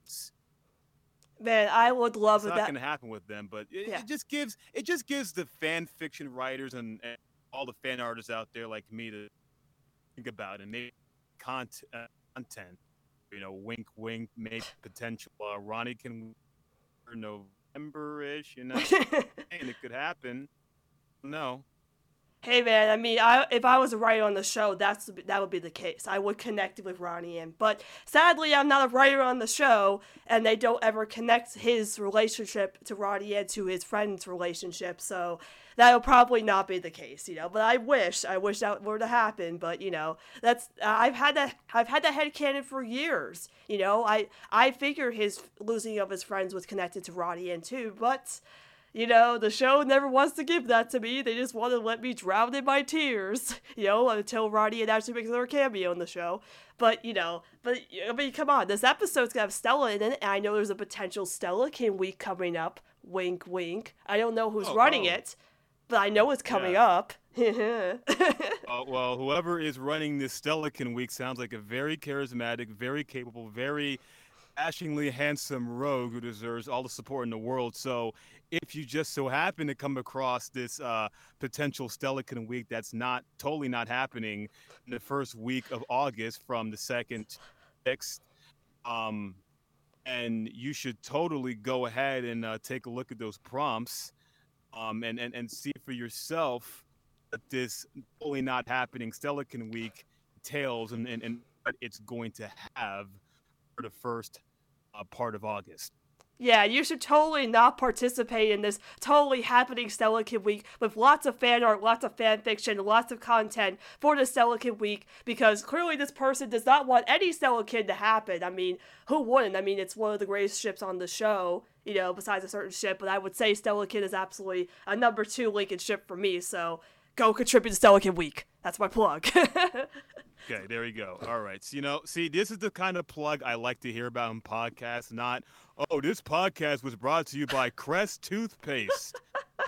this Man, I would love it's not that. going to happen with them, but it, yeah. it, just gives it just gives the fan fiction writers and, and, all the fan artists out there like me to think about and make content. Uh, content. You know, wink, wink, make potential. Uh, Ronnie can November-ish. You know, and it could happen. No. Hey man, I mean, I, if I was a writer on the show, that's that would be the case. I would connect with Ronnie Anne but sadly, I'm not a writer on the show, and they don't ever connect his relationship to Ronnie Anne to his friend's relationship. So that'll probably not be the case, you know. But I wish, I wish that were to happen. But you know, that's uh, I've had that I've had that head canon for years. You know, I I figure his losing of his friends was connected to Ronnie Anne too, but you know, the show never wants to give that to me. They just want to let me drown in my tears, you know, until Ronnie Anne actually makes another cameo in the show. But, you know, but, I mean, come on, this episode's gonna have Stella in it, and I know there's a potential Stellakin week coming up. Wink, wink. I don't know who's oh, running oh. it, but I know it's coming yeah. up. uh, well, whoever is running this Stellakin week sounds like a very charismatic, very capable, very dashingly handsome rogue who deserves all the support in the world. So if you just so happen to come across this uh, potential Stellakin week that's not totally not happening in the first week of August from the second sixth, um, and you should totally go ahead and uh, take a look at those prompts um, and, and, and see for yourself that this totally not happening Stellakin week entails and, and, and what it's going to have for the first uh, part of August. Yeah, you should totally not participate in this totally happening Stellakin week with lots of fan art, lots of fan fiction, lots of content for the Stellakin week because clearly this person does not want any Stellakin to happen. I mean, who wouldn't? I mean, it's one of the greatest ships on the show, you know, besides a certain ship, but I would say Stellakin is absolutely a number two Lincoln ship for me, so go contribute to Stellakin week. That's my plug. Okay, there we go. All right. So, you know, see, this is the kind of plug I like to hear about in podcasts, not, oh, this podcast was brought to you by Crest Toothpaste.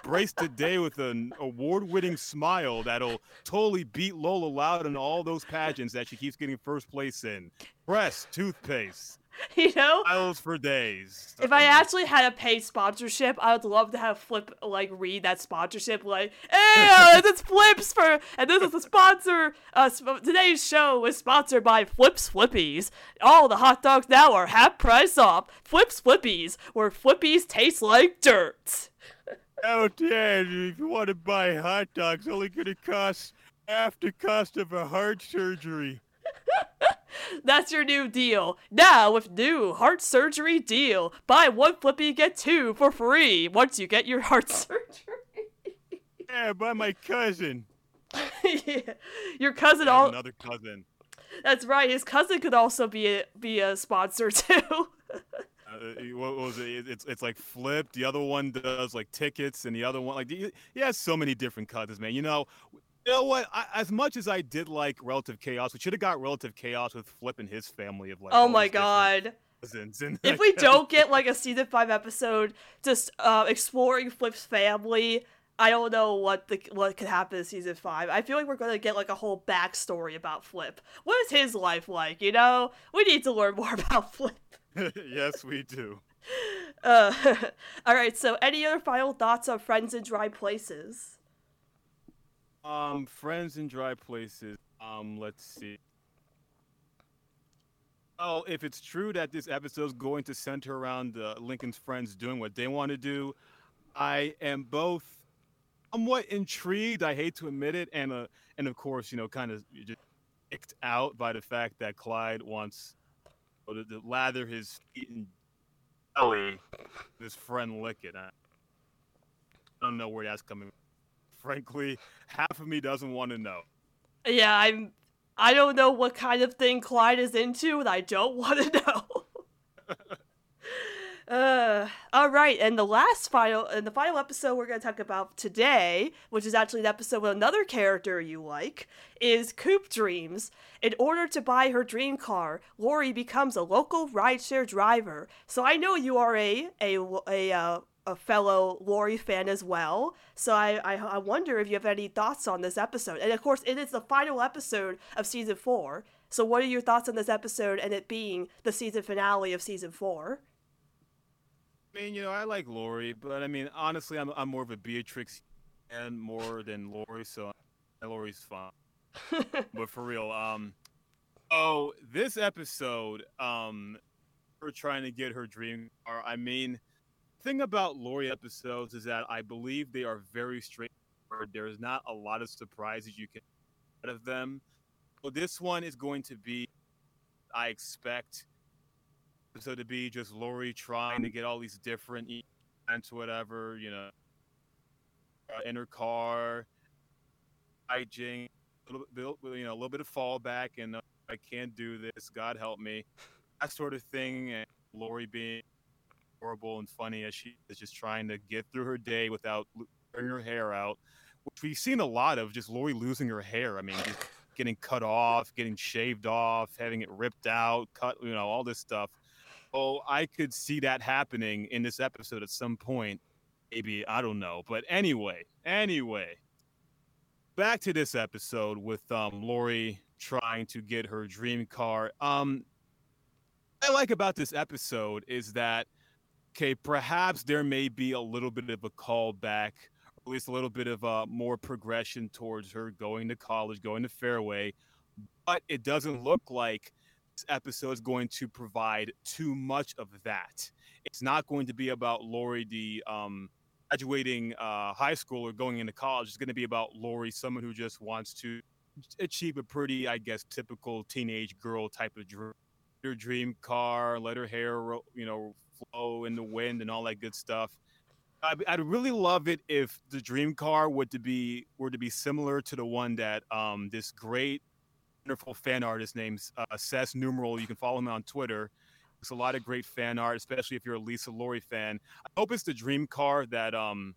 Brace today with an award winning smile that'll totally beat Lola Loud in all those pageants that she keeps getting first place in. Crest Toothpaste. you know? Miles for days if i actually had a paid sponsorship i would love to have flip like read that sponsorship like hey uh, it's flips for and this is a sponsor uh sp- today's show is sponsored by flips flippies. All the hot dogs now are half price off. Flips flippies where flippies taste like dirt. Oh yeah if you want to buy hot dogs only gonna cost half the cost of a heart surgery That's your new deal. Now with new heart surgery deal. Buy one flippy, get two for free once you get your heart surgery. yeah, by my cousin. yeah. Your cousin all another cousin. That's right. His cousin could also be a, be a sponsor too. Uh, what was it? It's it's like Flip. The other one does like tickets, and the other one like he has so many different cousins, man. You know, you know what? I, as much as I did like Relative Chaos, we should have got Relative Chaos with Flip and his family of like. Oh my god. And, if we don't get like a season five episode just uh, exploring Flip's family, I don't know what the what could happen in season five. I feel like we're gonna get like a whole backstory about Flip. What is his life like? You know, we need to learn more about Flip. yes, we do. Uh, all right. So, any other final thoughts on Friends in Dry Places? Um, friends in dry places. Um, let's see. Oh, if it's true that this episode is going to center around uh, Lincoln's friends doing what they want to do, I am both somewhat intrigued. I hate to admit it, and uh, and of course, you know, kind of just kicked out by the fact that Clyde wants to, to lather his feet in jelly. His friend lick it. I don't know where that's coming frankly, half of me doesn't want to know. Yeah, I'm. I don't know what kind of thing Clyde is into, and I don't want to know. uh, all right, and the last final, and the final episode we're going to talk about today, which is actually an episode with another character you like, is Coop Dreams. In order to buy her dream car, Lori becomes a local rideshare driver. So I know you are a a a uh, a fellow Lori fan as well. So I, I, I wonder if you have any thoughts on this episode. And of course, it is the final episode of season four. So what are your thoughts on this episode and it being the season finale of season four? I mean, you know, I like Lori, but I mean, honestly, I'm I'm more of a Beatrix and more than Lori, so Lori's fine. but for real, um, oh, this episode, um, we're trying to get her dream car. I mean thing about Lori episodes is that I believe they are very straight there's not a lot of surprises you can out of them. So this one is going to be, I expect, so to be just Lori trying to get all these different events, whatever, you know, uh, in her car, hijing, a little bit, you know, a little bit of fallback, and uh, I can't do this. God help me, that sort of thing. And Lori being horrible and funny as she is just trying to get through her day without tearing her hair out, which we've seen a lot of. Just Lori losing her hair. I mean, just getting cut off, getting shaved off, having it ripped out, cut, you know, all this stuff. Oh, I could see that happening in this episode at some point. Maybe I don't know, but anyway, anyway, back to this episode with um Lori trying to get her dream car. Um, I like about this episode is that okay, perhaps there may be a little bit of a callback, or at least a little bit of a more progression towards her going to college, going to Fairway, but it doesn't look like this episode is going to provide too much of that. It's not going to be about Lori, the um, graduating uh, high school or going into college. It's going to be about Lori, someone who just wants to achieve a pretty, I guess, typical teenage girl type of dream. Her dream car, let her hair, you know, flow in the wind and all that good stuff. I'd, I'd really love it if the dream car would to be were to be similar to the one that um, this great, wonderful fan artist named uh, Numeral. You can follow him on Twitter. It's a lot of great fan art, especially if you're a Lisa Lori fan. I hope it's the dream car that um,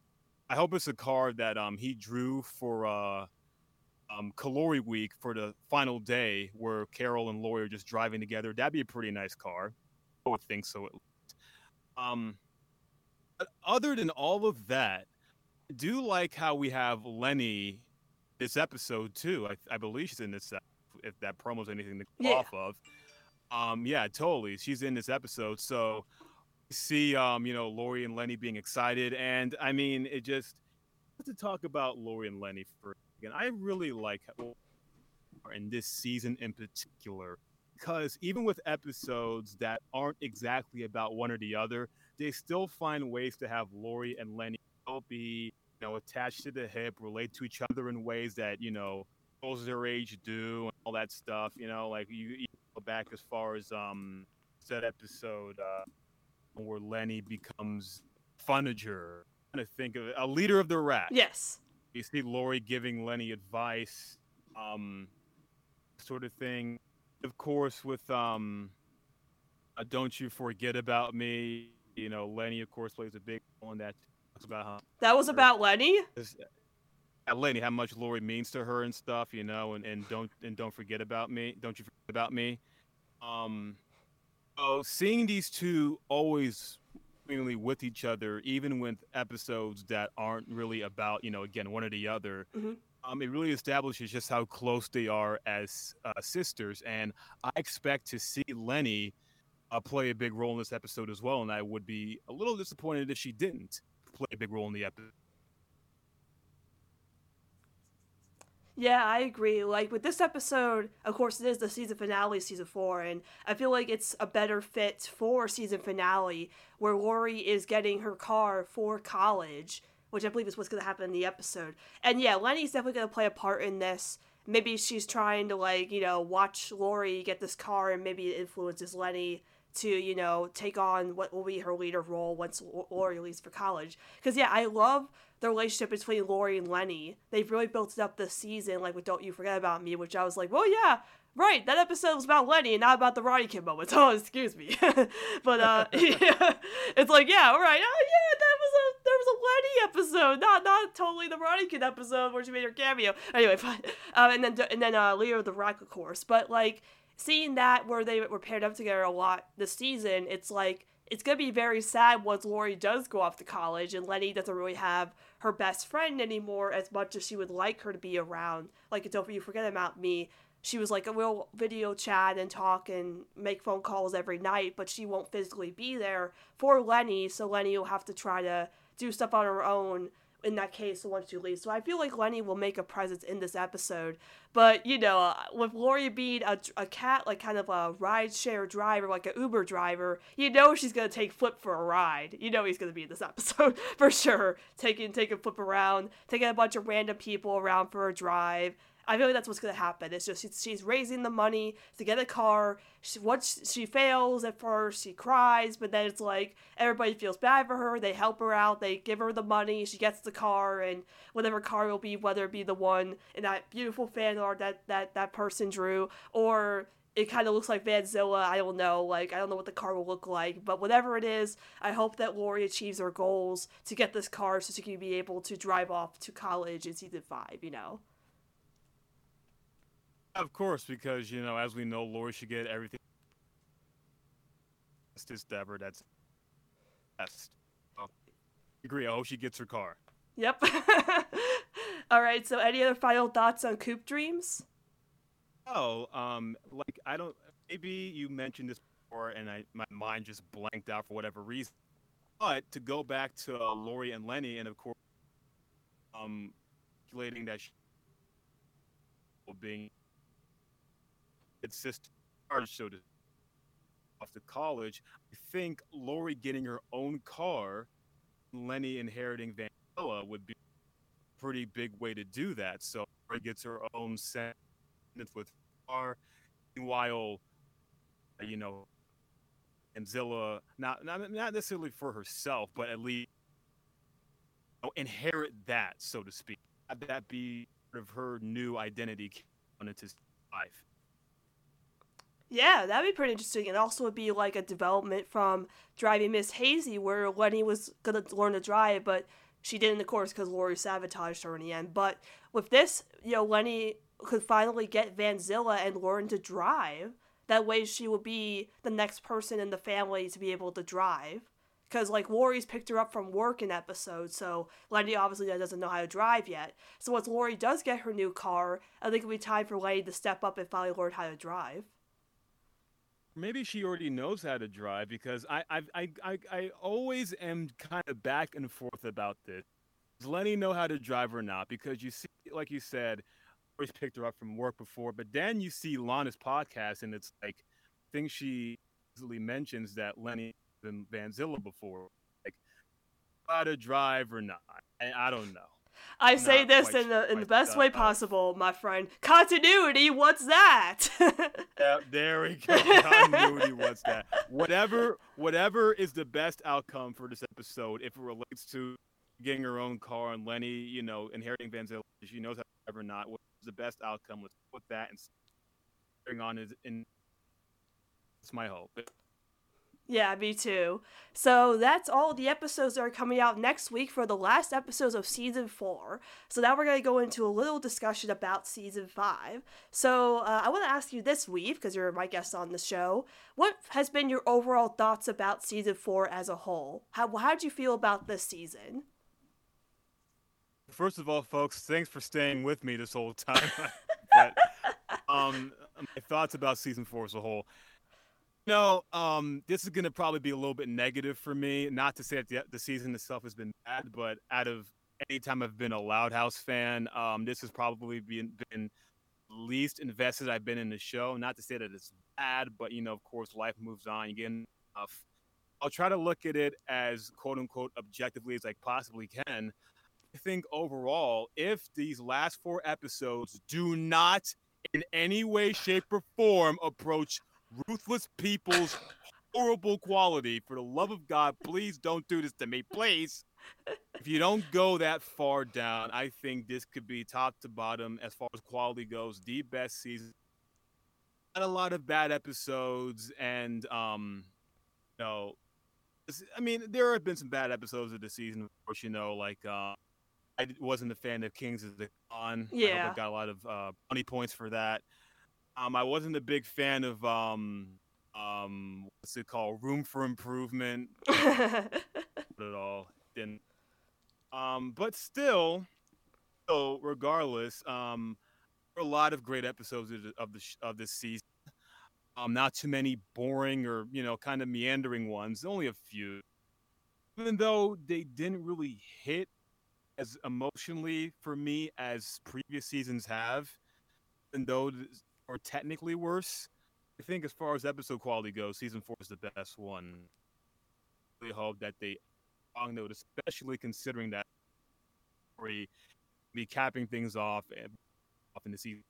I hope it's a car that um he drew for uh um Week for the final day where Carol and Lori are just driving together. That'd be a pretty nice car. I would think so. Um, but other than all of that, I do like how we have Leni this episode too. I, I believe she's in this. If that promo's anything to go Yeah. off of, um, yeah, totally. She's in this episode, so see, um, you know, Lori and Leni being excited, and I mean, it just to talk about Lori and Leni for again. I really like in this season in particular because even with episodes that aren't exactly about one or the other, they still find ways to have Lori and Leni still be, you know, attached to the hip, relate to each other in ways that you know girls their age do, and all that stuff. You know, like you, you go back as far as um that episode uh, where Leni becomes Funager. I'm trying to think of it, a leader of the rat. Yes. You see Lori giving Leni advice, um, sort of thing. Of course, with um, uh, "Don't You Forget About Me," you know, Leni, of course, plays a big role in that. Talks about how That was about Leni. uh, Leni, how much Lori means to her and stuff, you know, and, and don't and don't forget about me. Don't you forget about me. Um, so seeing these two always seemingly with each other, even with episodes that aren't really about, you know, again, one or the other, Mhm. Um, it really establishes just how close they are as uh, sisters. And I expect to see Leni uh, play a big role in this episode as well. And I would be a little disappointed if she didn't play a big role in the episode. Yeah, I agree. Like with this episode, of course, it is the season finale, season four, and I feel like it's a better fit for season finale where Lori is getting her car for college, which I believe is what's going to happen in the episode. And yeah, Leni's definitely going to play a part in this. Maybe she's trying to like you know watch Lori get this car, and maybe it influences Leni to you know take on what will be her leader role once Lori leaves for college. Because yeah, I love the relationship between Lori and Leni. They've really built it up this season, like with "Don't You Forget About Me," which I was like, well, yeah, right. That episode was about Leni and not about the Ronnie Kid moments. Oh, excuse me. but uh, yeah, it's like, yeah, all right. Oh, yeah, that was a Leni episode, not not totally the Ronnie Kid episode where she made her cameo. Anyway, fine. Um, and then and then uh, Leo the Rock, of course. But like seeing that where they were paired up together a lot this season, it's like it's gonna be very sad once Lori does go off to college and Leni doesn't really have her best friend anymore as much as she would like her to be around. Like don't you forget about me. She was like a real video chat and talk and make phone calls every night, but she won't physically be there for Leni, so Leni will have to try to do stuff on her own in that case once you leave. So I feel like Leni will make a presence in this episode. But you know, uh, with Lori being a, a cat, like kind of a rideshare driver, like an Uber driver, you know she's gonna take Flip for a ride. You know he's gonna be in this episode for sure, taking taking Flip around, taking a bunch of random people around for a drive. I feel like that's what's gonna happen. It's just she's, she's raising the money to get a car. She, once she fails at first, she cries, but then it's like everybody feels bad for her. They help her out. They give her the money. She gets the car, and whatever car will be, whether it be the one in that beautiful fan art that that that person drew, or it kind of looks like Vanzilla. I don't know. Like, I don't know what the car will look like. But whatever it is, I hope that Lori achieves her goals to get this car so she can be able to drive off to college in season five, you know? Of course, because you know, as we know, Lori should get everything. This Deborah, that's best. Well, agree. I hope she gets her car. Yep. All right. So, any other final thoughts on Coop Dreams? Oh, um, like I don't. Maybe you mentioned this before, and I my mind just blanked out for whatever reason. But to go back to uh, Lori and Leni, and of course, um, calculating that she being its sister so to off to college. I think Lori getting her own car, Leni inheriting Vanzilla would be a pretty big way to do that. So Lori gets her own sentence with car. Meanwhile, you know, and Zilla not not not necessarily for herself, but at least you know, inherit that, so to speak. Have that be part of her new identity on into life. Yeah, that'd be pretty interesting. And also would be like a development from driving Miss Hazy, where Leni was gonna learn to drive, but she didn't, of course, because Lori sabotaged her in the end. But with this, you know, Leni could finally get Vanzilla and learn to drive. That way, she will be the next person in the family to be able to drive. Because, like, Lori's picked her up from work in episode, so Leni obviously doesn't know how to drive yet. So, once Lori does get her new car, I think it'll be time for Leni to step up and finally learn how to drive. Maybe she already knows how to drive because I I I I, I always am kind of back and forth about this. Does Leni know how to drive or not? Because you see, like you said, always picked her up from work before, but then you see Lana's podcast, and it's like things she easily mentions that Leni and Vanzilla before, like how to drive or not. I, I don't know. I say this in the in the best way possible, my friend. Continuity, what's that? yeah, there we go. Continuity, what's that? Whatever, whatever is the best outcome for this episode, if it relates to getting her own car and Leni, you know, inheriting Vanzilla, she knows how to drive or not. What's the best outcome? Let's put that and bring on is in. It's my hope. Yeah, me too. So that's all the episodes that are coming out next week for the last episodes of season four. So now we're going to go into a little discussion about season five. So uh, I want to ask you this week, because you're my guest on the show, what has been your overall thoughts about season four as a whole? How how did you feel about this season? First of all, folks, thanks for staying with me this whole time. but, um, my thoughts about season four as a whole. No, um, this is going to probably be a little bit negative for me. Not to say that the, the season itself has been bad, but out of any time I've been a Loud House fan, um, this has probably been, been least invested I've been in the show. Not to say that it's bad, but you know, of course, life moves on. You get enough. I'll try to look at it as quote unquote objectively as I possibly can. I think overall, if these last four episodes do not in any way, shape, or form approach ruthless people's horrible quality. For the love of God, please don't do this to me, please. If you don't go that far down, I think this could be top to bottom as far as quality goes, the best season. Not a lot of bad episodes, and um, you know, I mean, there have been some bad episodes of the season, of course. You know, like uh, I wasn't a fan of Kings of the Con. Yeah, I, got a lot of uh, money points for that. Um, I wasn't a big fan of um, um, what's it called? Room for Improvement. at all. Didn't. Um, but still, so regardless, um, a lot of great episodes of the, of, the, of this season. Um, not too many boring or you know kind of meandering ones. Only a few. Even though they didn't really hit as emotionally for me as previous seasons have, and though or technically worse. I think as far as episode quality goes, season four is the best one. I really hope that they long note, especially considering that we be capping things off and off in the season.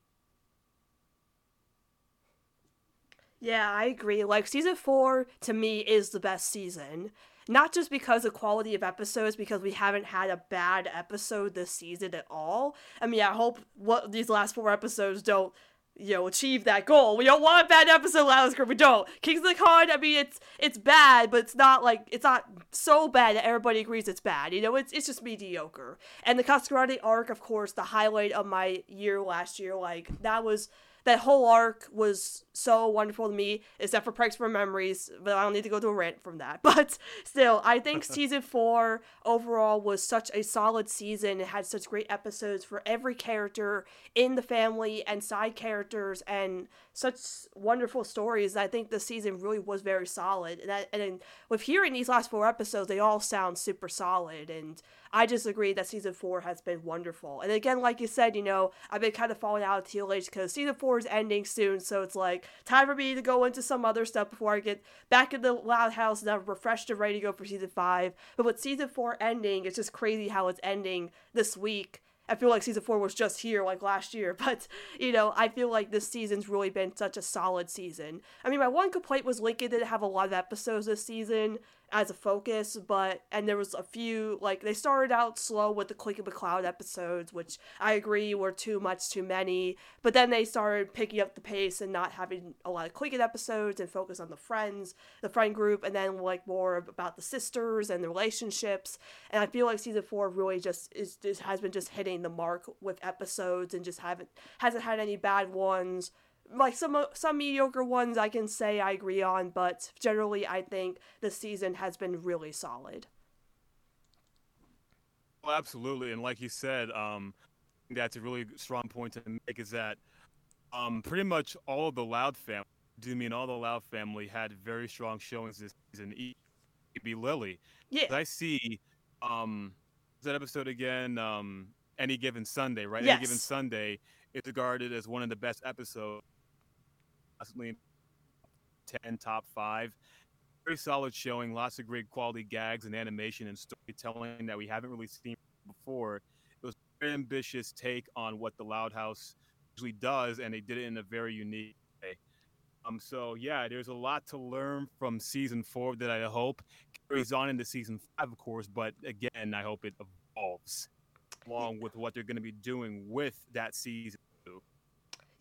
Yeah, I agree. Like season four to me is the best season. Not just because of quality of episodes, because we haven't had a bad episode this season at all. I mean, I hope what these last four episodes don't you know, achieve that goal. We don't want a bad episode, Loudest Group. We don't. Kings of the Con, I mean, it's it's bad, but it's not like it's not so bad that everybody agrees it's bad. You know, it's it's just mediocre. And the Cascarati arc, of course, the highlight of my year last year. Like that was that whole arc was so wonderful to me, except for Pranks for Memories, but I don't need to go to a rant from that. But still, I think season four overall was such a solid season. It had such great episodes for every character in the family and side characters and such wonderful stories. I think the season really was very solid. And, that, and with hearing these last four episodes, they all sound super solid. And I just agree that season four has been wonderful. And again, like you said, you know, I've been kind of falling out of TLH because season four is ending soon. So it's like time for me to go into some other stuff before I get back in the Loud House and I'm refreshed and ready to go for season five. But with season four ending, it's just crazy how it's ending this week. I feel like season four was just here like last year, but you know, I feel like this season's really been such a solid season. I mean, my one complaint was Lincoln didn't have a lot of episodes this season, as a focus, but and there was a few like they started out slow with the Clincoln McCloud episodes, which I agree were too much too many. But then they started picking up the pace and not having a lot of Clincoln episodes and focus on the friends, the friend group, and then like more about the sisters and the relationships. And I feel like season four really just is just has been just hitting the mark with episodes and just haven't hasn't had any bad ones like some some mediocre ones I can say I agree on, but generally I think the season has been really solid. Well, absolutely, and like you said, um, that's a really strong point to make. Is that um, pretty much all of the Loud family, do mean all the Loud family had very strong showings this season. E be Lily. Yeah. I see. Um, that episode again? Um, any given Sunday, right? Yes. Any given Sunday is regarded as one of the best episodes possibly 10, top five. Very solid showing, lots of great quality gags and animation and storytelling that we haven't really seen before. It was a very ambitious take on what the Loud House usually does, and they did it in a very unique way. Um, so yeah, there's a lot to learn from season four that I hope carries on into season five, of course. But again, I hope it evolves along with what they're going to be doing with that season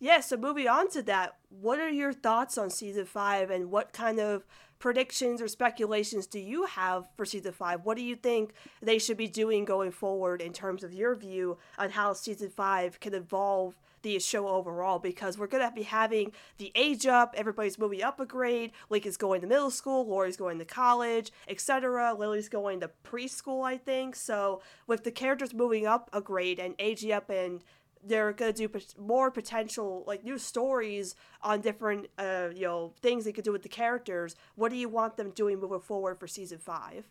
yeah, so moving on to that, what are your thoughts on season five and what kind of predictions or speculations do you have for season five? What do you think they should be doing going forward in terms of your view on how season five can evolve the show overall? Because we're gonna be having the age up, everybody's moving up a grade. Link is going to middle school, Lori's going to college, etc. Lily's going to preschool, I think. So with the characters moving up a grade and aging up and they're gonna do more potential like new stories on different uh you know things they could do with the characters what do you want them doing moving forward for season five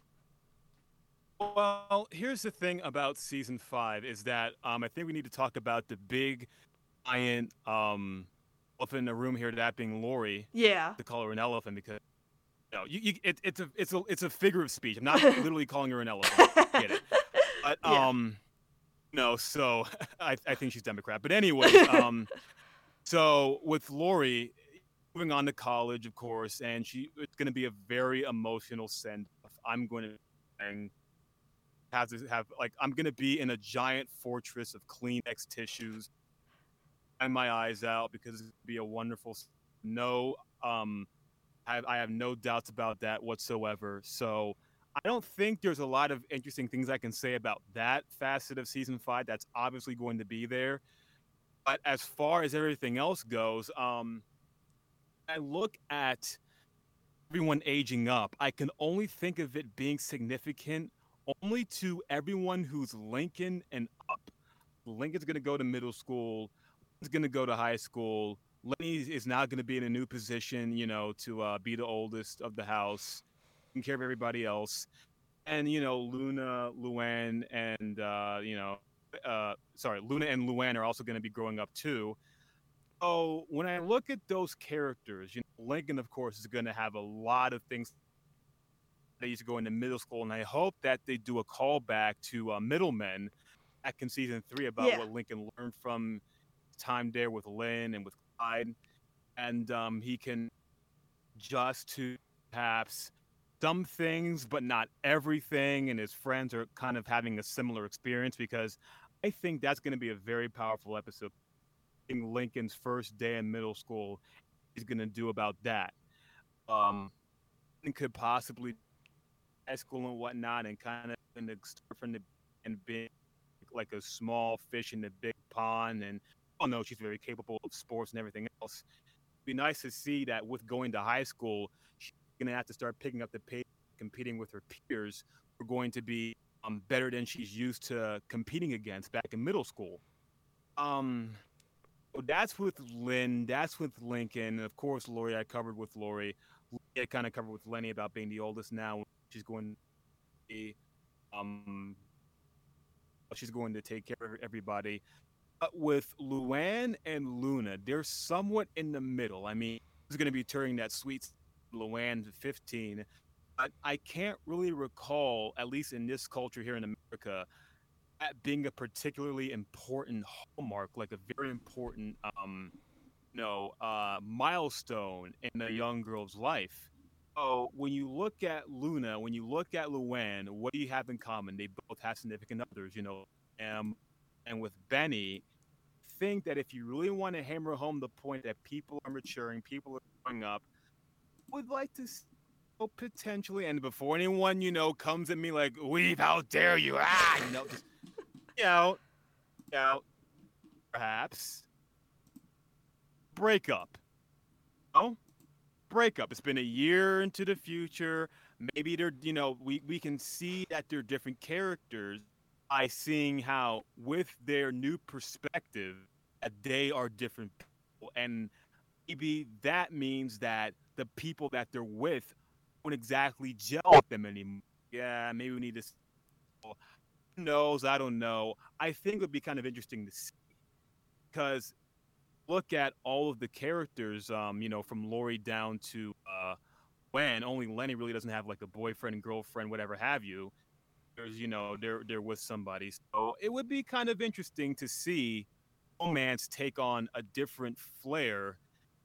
well here's the thing about season five is that um i think we need to talk about the big giant um elephant in the room here that being Lori yeah to call her an elephant because you know, you, you it, it's a it's a it's a figure of speech. I'm not literally calling her an elephant. Get it? But yeah. um, no, so I, I think she's Democrat. But anyway, um, so with Lori moving on to college, of course, and she it's going to be a very emotional send. I'm going to have to have like I'm going to be in a giant fortress of Kleenex tissues and my eyes out because it's going to be a wonderful. No, um, I have, I have no doubts about that whatsoever. So I don't think there's a lot of interesting things I can say about that facet of season five. That's obviously going to be there. But as far as everything else goes, um, I look at everyone aging up. I can only think of it being significant only to everyone who's Lincoln and up. Lincoln's going to go to middle school. He's going to go to high school. Leni is now going to be in a new position, you know, to uh, be the oldest of the house taking care of everybody else. and you know Luna, Luan, and uh, you know, uh, sorry, Luna and Luan are also going to be growing up too. So when I look at those characters, you know, Lincoln, of course, is going to have a lot of things that he's going to middle school, and I hope that they do a callback to uh, Middlemen back in season three about Yeah. what Lincoln learned from time there with Lynn and with Clyde, and um, he can just to perhaps some things, but not everything, and his friends are kind of having a similar experience because I think that's going to be a very powerful episode. In Lincoln's first day in middle school, he's going to do about that. Um, could possibly high school and whatnot, and kind of in the from the and being like a small fish in the big pond. And oh no, she's very capable of sports and everything else. It'd be nice to see that with going to high school, she's going to have to start picking up the pace, competing with her peers. Who are going to be um, better than she's used to competing against back in middle school. Um, so that's with Lynn. That's with Lincoln. Of course, Lori, I covered with Lori. I kind of covered with Leni about being the oldest now. She's going to be, um, she's going to take care of everybody. But with Luan and Luna, they're somewhat in the middle. I mean, who's going to be turning that sweet Luan 15? But I can't really recall, at least in this culture here in America, that being a particularly important hallmark, like a very important, um, you know, uh, milestone in a young girl's life. So when you look at Luna, when you look at Luan, what do you have in common? They both have significant others, you know. Um, and with Benny, think that if you really want to hammer home the point that people are maturing, people are growing up, would like to oh, potentially, and before anyone you know comes at me like, "Weave, how dare you!" Ah, you know, just you know, you know, perhaps breakup. Oh, breakup. It's been a year into the future. Maybe they're, you know, we, we can see that they're different characters by seeing how, with their new perspective, that they are different people. And maybe that means that the people that they're with don't exactly gel with them anymore. Yeah, maybe we need to. Who knows? I don't know. I think it would be kind of interesting to see because look at all of the characters, um, you know, from Lori down to uh, when only Leni really doesn't have like a boyfriend, girlfriend, whatever have you. There's, you know, they're they're with somebody, so it would be kind of interesting to see romance take on a different flair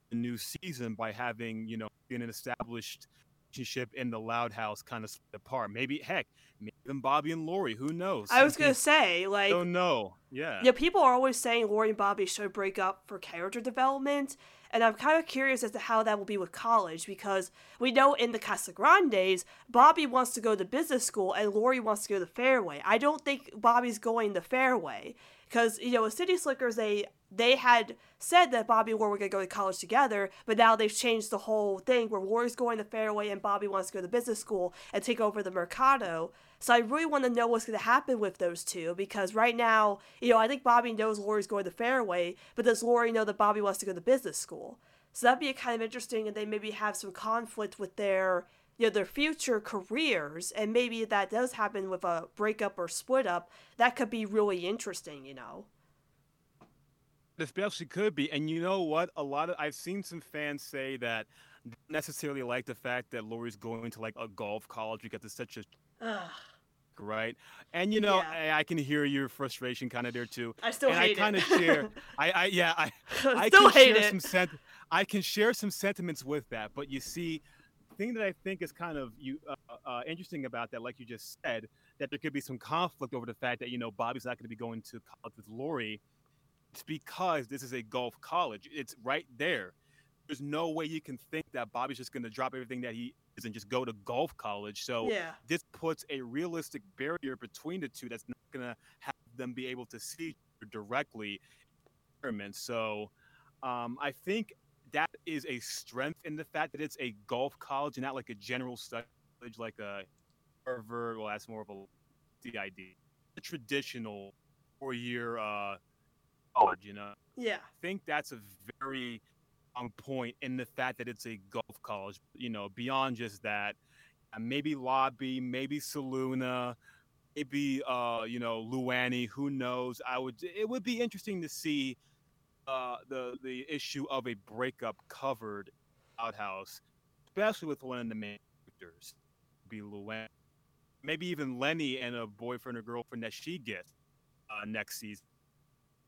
the new season by having you know been an established relationship in the Loud House kind of split apart. Maybe heck, maybe even Bobby and Lori. Who knows? I was gonna say, like, oh no. Yeah. yeah, people are always saying Lori and Bobby should break up for character development, and I'm kind of curious as to how that will be with college because we know in the Casagrandes, Bobby wants to go to business school and Lori wants to go to Fairway. I don't think Bobby's going the Fairway because you know with City Slickers they they had said that Bobby and Lori were gonna go to college together, but now they've changed the whole thing where Lori's going to Fairway and Bobby wants to go to business school and take over the Mercado. So I really want to know what's going to happen with those two because right now, you know, I think Bobby knows Lori's going to Fairway, but does Lori know that Bobby wants to go to business school? So that'd be kind of interesting, and they maybe have some conflict with their, you know, their future careers, and maybe that does happen with a breakup or split up. That could be really interesting, you know. especially could be. And you know what? A lot of I've seen some fans say that don't necessarily like the fact that Lori's going to like a golf college because it's such a Ugh, right. And you know, Yeah. I, I can hear your frustration kind of there too. I still and I kind of share. I, I yeah, I I still can hate share it. some sent- I can share some sentiments with that. But you see, thing that I think is kind of you uh, uh, interesting about that, like you just said, that there could be some conflict over the fact that you know Bobby's not going to be going to college with Lori. It's because this is a golf college. It's right there. There's no way you can think that Bobby's just going to drop everything that he is and just go to golf college. So yeah. this puts a realistic barrier between the two that's not going to have them be able to see each other directly. So um, I think that is a strength in the fact that it's a golf college and not like a general study college like a Harvard. Well, that's more of a DID, a traditional four-year uh, college. You know, Yeah. I think that's a very on point in the fact that it's a golf college. You know, beyond just that, maybe Lobby, maybe Saluna, maybe uh, you know Luani. Who knows? I would. It would be interesting to see uh, the the issue of a breakup covered outhouse, especially with one of the main characters, be Luanny. Maybe even Leni and a boyfriend or girlfriend that she gets uh, next season.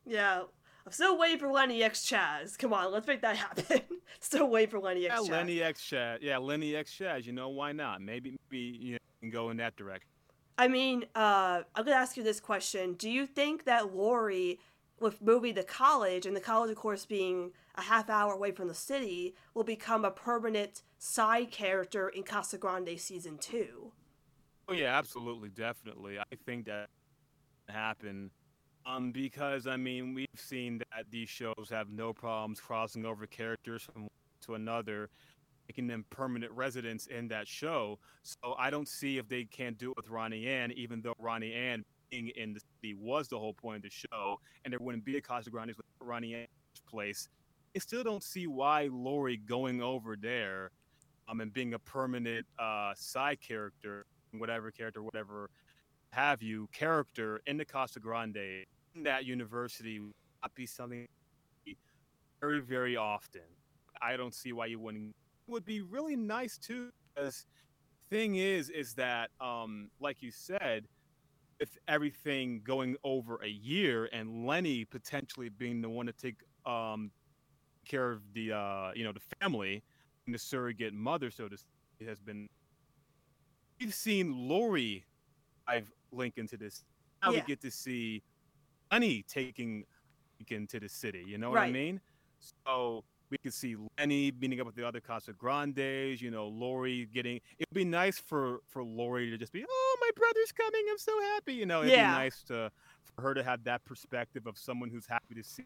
Yeah, I'm still waiting for Leni X Chaz. Come on, let's make that happen. still waiting for Leni X yeah, Leni X Chaz. Yeah, Leni X Chaz. You know why not? Maybe maybe you know, can go in that direction. I mean, uh, I'm gonna ask you this question: Do you think that Lori, with moving to college, and the college, of course, being a half hour away from the city, will become a permanent side character in Casagrande season two? Oh yeah, absolutely, definitely. I think that happen um, because I mean we've seen that these shows have no problems crossing over characters from to another, making them permanent residents in that show. So I don't see if they can't do it with Ronnie Anne, even though Ronnie Anne being in the city was the whole point of the show, and there wouldn't be a Casagrande with Ronnie place. I still don't see why Lori going over there, um, and being a permanent uh, side character, whatever character, whatever have you character in the Casagrande in that university would not be something very, very often. I don't see why you wouldn't. It would be really nice too. Because thing is, is that um, like you said, with everything going over a year and Leni potentially being the one to take um, care of the uh, you know the family and the surrogate mother, so to speak, has been. We've seen Lori I've link into this. Now Yeah. we get to see Leni taking into the city. You know what Right. I mean? So we could see Leni meeting up with the other Casagrandes. You know, Lori getting. It'd be nice for for Lori to just be, oh, my brother's coming. I'm so happy. You know, it'd Yeah. be nice to for her to have that perspective of someone who's happy to see.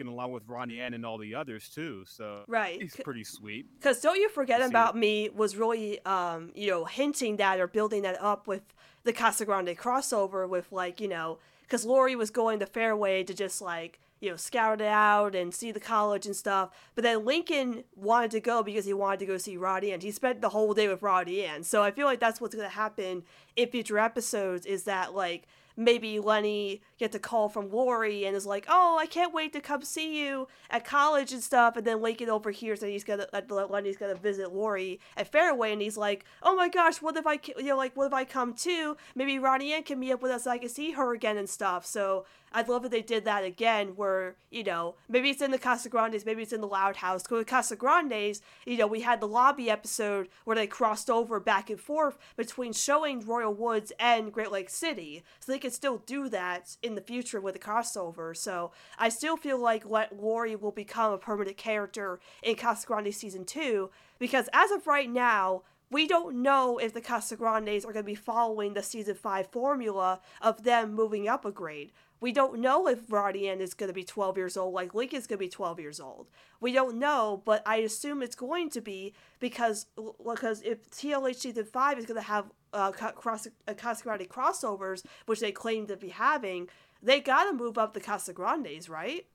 Along with Ronnie Anne and all the others too, so Right. he's pretty sweet. Because don't you forget about me was really, um, you know, hinting that or building that up with the Casagrande crossover with like, you know, because Lori was going to Fairway to just like, you know, scout it out and see the college and stuff. But then Lincoln wanted to go because he wanted to go see Roddy and he spent the whole day with Roddy and So I feel like that's what's going to happen in future episodes is that like maybe Leni gets a call from Lori and is like, "Oh, I can't wait to come see you at college and stuff." And then Lincoln overhears that he's gonna that Leni's gonna visit Lori at Fairway, and he's like, "Oh my gosh, what if I you know like what if I come too? Maybe Ronnie Anne can meet up with us, so I can see her again and stuff." So I'd love if they did that again, where you know maybe it's in the Casagrandes, maybe it's in the Loud House. Because Casagrandes, you know, we had the lobby episode where they crossed over back and forth between showing Royal Woods and Great Lake City, so they still do that in the future with the crossover. So I still feel like let Lori will become a permanent character in Casagrande season two, because as of right now. We don't know if the Casagrandes are going to be following the season 5 formula of them moving up a grade. We don't know if Rodian is going to be 12 years old, like Lincoln's going to be 12 years old. We don't know, but I assume it's going to be because because if TLH season 5 is going to have uh, cross, uh, Casagrande crossovers, which they claim to be having, they got to move up the Casagrandes, right?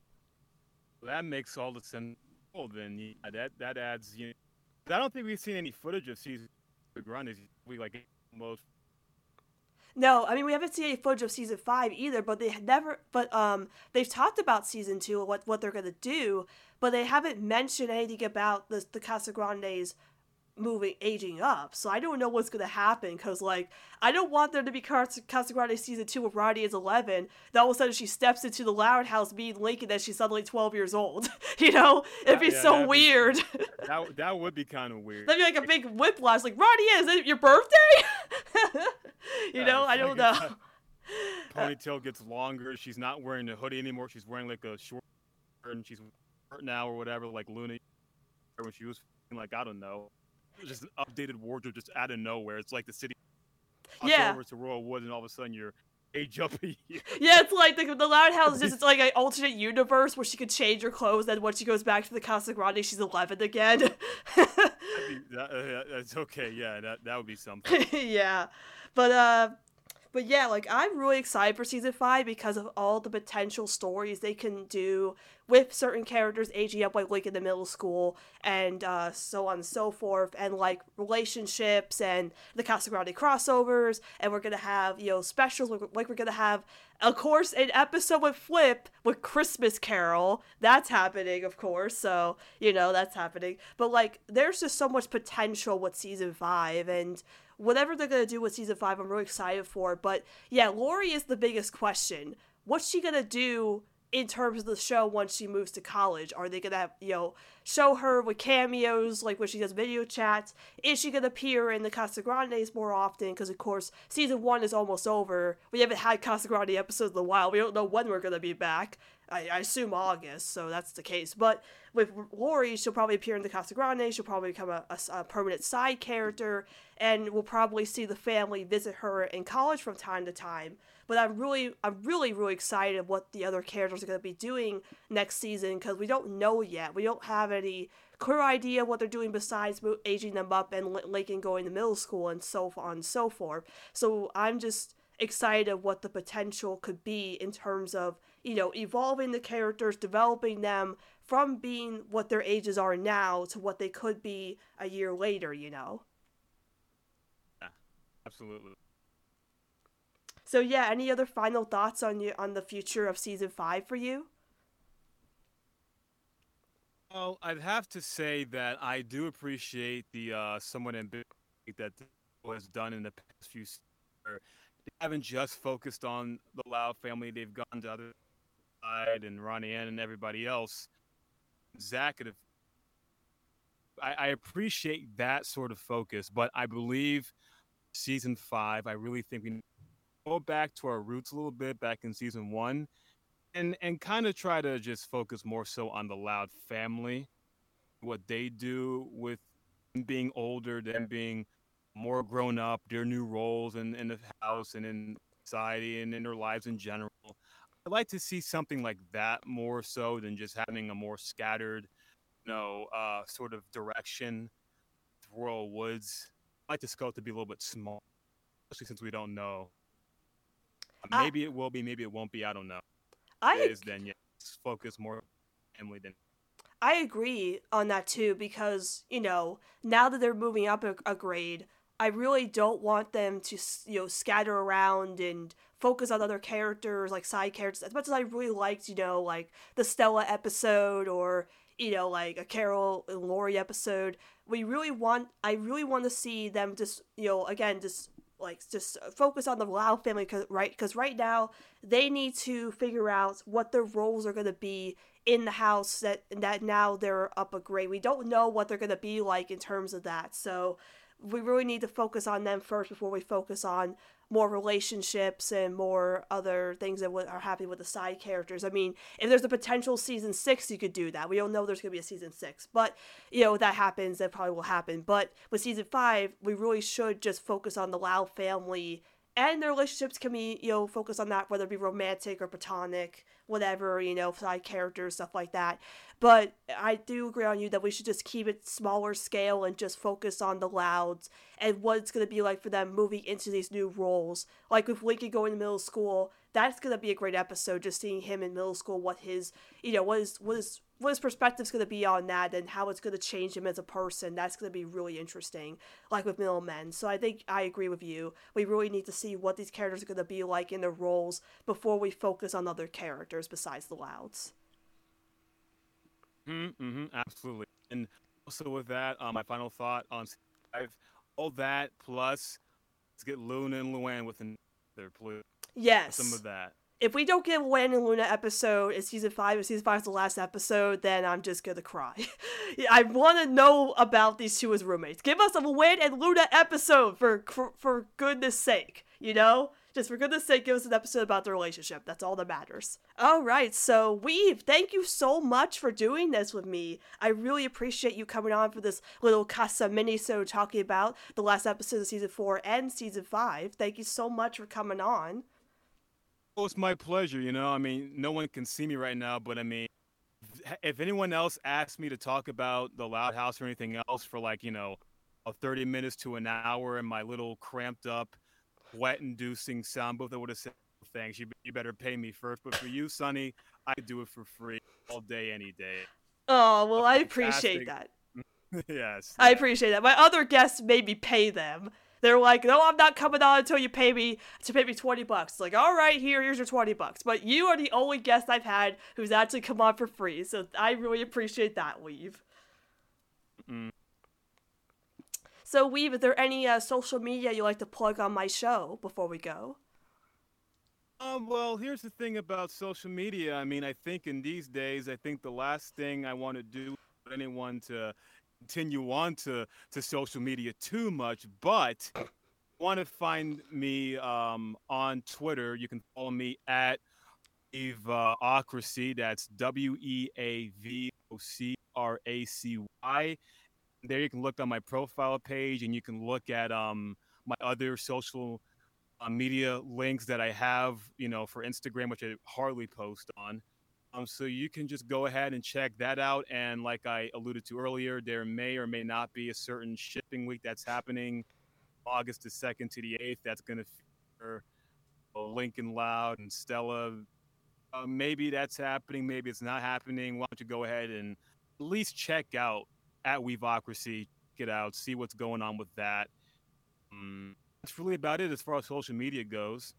That makes all the sense. Well, then yeah, that that adds. You know, I don't think we've seen any footage of season Grandes. We like most. No, I mean we haven't seen any footage of season five either, but they had never. But um, they've talked about season two and what what they're gonna do, but they haven't mentioned anything about the the Casagrandes moving aging up. So I don't know what's gonna happen because like I don't want there to be Casa Casagrande season two with Roddy is eleven. Then all of a sudden she steps into the Loud House being Lincoln that she's suddenly twelve years old. you know, it'd be Yeah, so that'd be- weird. That that would be kind of weird. That'd be like a big whiplash. Like Roddy, is it your birthday? you Yeah, know, I don't know. Ponytail gets longer. She's not wearing a hoodie anymore. She's wearing like a short shirt and she's short now or whatever, like Luna when she was like I don't know. Just an updated wardrobe just out of nowhere. It's like the city Yeah. over to Royal Woods, and all of a sudden you're age up a year. Yeah, it's like the, the Loud House is just it's like an alternate universe where she could change her clothes. Then when she goes back to the Casagrande, she's eleven again. That'd be- that- uh, that's okay. Yeah, that that would be something. yeah, but uh, But yeah, like I'm really excited for season five because of all the potential stories they can do with certain characters aging up like Lincoln the middle school and uh, so on and so forth, and like relationships and the Casagrande crossovers, and we're gonna have you know specials like we're gonna have of course an episode with Flip with Christmas Carol. That's happening of course so you know that's happening. But like there's just so much potential with season five and whatever they're gonna do with season five, I'm really excited for. But yeah, Lori is the biggest question. What's she gonna do in terms of the show once she moves to college? Are they gonna have, you know show her with cameos like when she does video chats? Is she gonna appear in the Casagrandes more often? Because of course season one is almost over. We haven't had Casagrande episodes in a while. We don't know when we're gonna be back. I, I assume August, so that's the case. But with Lori, she'll probably appear in the Casagrande. She'll probably become a, a, a, permanent side character, and we'll probably see the family visit her in college from time to time. But I'm really, I'm really, really excited what the other characters are going to be doing next season because we don't know yet. We don't have any clear idea what they're doing besides aging them up and Lincoln going to middle school and so on and so forth. So I'm just excited of what the potential could be in terms of you know evolving the characters developing them from being what their ages are now to what they could be a year later you know yeah absolutely so yeah any other final thoughts on you on the future of season five for you well i'd have to say that i do appreciate the uh somewhat ambitious that was done in the past few they haven't just focused on the Loud family. They've gone to other and Ronnie Anne and everybody else. Zach could have. I, I appreciate that sort of focus, but I believe season five. I really think we go back to our roots a little bit back in season one, and and kind of try to just focus more so on the Loud family, what they do with being older, them being more grown up, their new roles in, in the house and in society and in their lives in general. I'd like to see something like that more so than just having a more scattered, you know, uh, sort of direction. Royal Woods. I'd like the scope to be a little bit small, especially since we don't know. Maybe it will be, maybe it won't be. I don't know. I it is then yeah, focus more family than I agree on that too because you know now that they're moving up a, a grade, I really don't want them to you know scatter around and focus on other characters like side characters as much as I really liked you know like the Stella episode or you know like a Carol and Lori episode. We really want I really want to see them just you know again just like just focus on the Loud family cause, right because right now they need to figure out what their roles are going to be in the house that that now they're up a grade. We don't know what they're going to be like in terms of that. So we really need to focus on them first before we focus on more relationships and more other things that are happening with the side characters. I mean, if there's a potential season six, you could do that. We don't know there's going to be a season six, but you know, if that happens, that probably will happen. But with season five, we really should just focus on the Loud family and their relationships can be, you know, focus on that, whether it be romantic or platonic, whatever, you know, side characters, stuff like that. But I do agree on you that we should just keep it smaller scale and just focus on the Louds and what it's going to be like for them moving into these new roles. Like with Lincoln going to middle school, that's going to be a great episode, just seeing him in middle school, what his, you know, what his, what his what his perspective's going to be on that and how it's going to change him as a person. That's going to be really interesting, like with Middlemen. So I think I agree with you. We really need to see what these characters are going to be like in their roles before we focus on other characters besides the Louds. Mm-hmm, mm-hmm absolutely. And also with that, um, my final thought on all that plus let's get Luna and Luan with another play. Yes. Some of that if we don't get a and Luna episode in season five, if season five is the last episode, then I'm just gonna cry. I want to know about these two as roommates. Give us a Luan and Luna episode for, for goodness sake, you know. Just for goodness sake, give us an episode about the relationship. That's all that matters. All right, so Weave, thank you so much for doing this with me. I really appreciate you coming on for this little Casa mini so talking about the last episode of season four and season five. Thank you so much for coming on. Oh, it's my pleasure. You know, I mean, no one can see me right now, but I mean, if anyone else asks me to talk about the Loud House or anything else for like, you know, a 30 minutes to an hour in my little cramped up wet inducing sound booth, I would have said thanks. You, you better pay me first. But for you, Sonny, I do it for free all day, any day. Oh well, I appreciate that. yes. I appreciate that. My other guests made me pay them. They're like, no, I'm not coming on until you pay me to pay me twenty bucks. Like, all right, here, here's your twenty bucks. But you are the only guest I've had who's actually come on for free, so I really appreciate that, Weave. Mm. So, Weave, is there any uh, social media you like to plug on my show before we go? Um, well, here's the thing about social media. I mean, I think in these days, I think the last thing I want to do for anyone to continue on to, to social media too much, but want to find me um, on Twitter, you can follow me at Weavocracy. That's W E A V O C R A C Y. There you can look on my profile page and you can look at um, my other social uh, media links that I have, you know, for Instagram, which I hardly post on. Um, so you can just go ahead and check that out. And like I alluded to earlier, there may or may not be a certain shipping week that's happening August the 2nd to the 8th. That's going to feature Lincoln Loud and Stella. Uh, maybe that's happening. Maybe it's not happening. Why don't you go ahead and at least check out at Weavocracy, get out, see what's going on with that. Um, that's really about it as far as social media goes.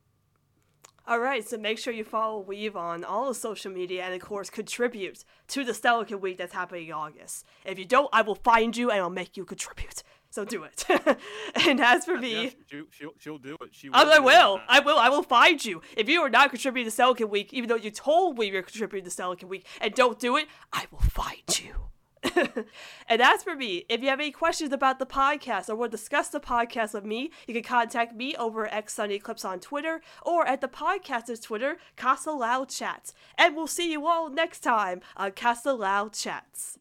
All right, so make sure you follow Weave on all the social media and, of course, contribute to the Stellarkid Week that's happening in August. If you don't, I will find you and I'll make you contribute. So do it. and as for me, yes, she, she'll, she'll do it. She will I, will. I will. I will find you. If you are not contributing to Stellarkid Week, even though you told me you're contributing to Stellarkid Week, and don't do it, I will find you. and as for me, if you have any questions about the podcast or want to discuss the podcast with me, you can contact me over at Sunny Eclipse on Twitter or at the podcaster's Twitter, Casa Loud Chats. And we'll see you all next time on Casa Loud Chats.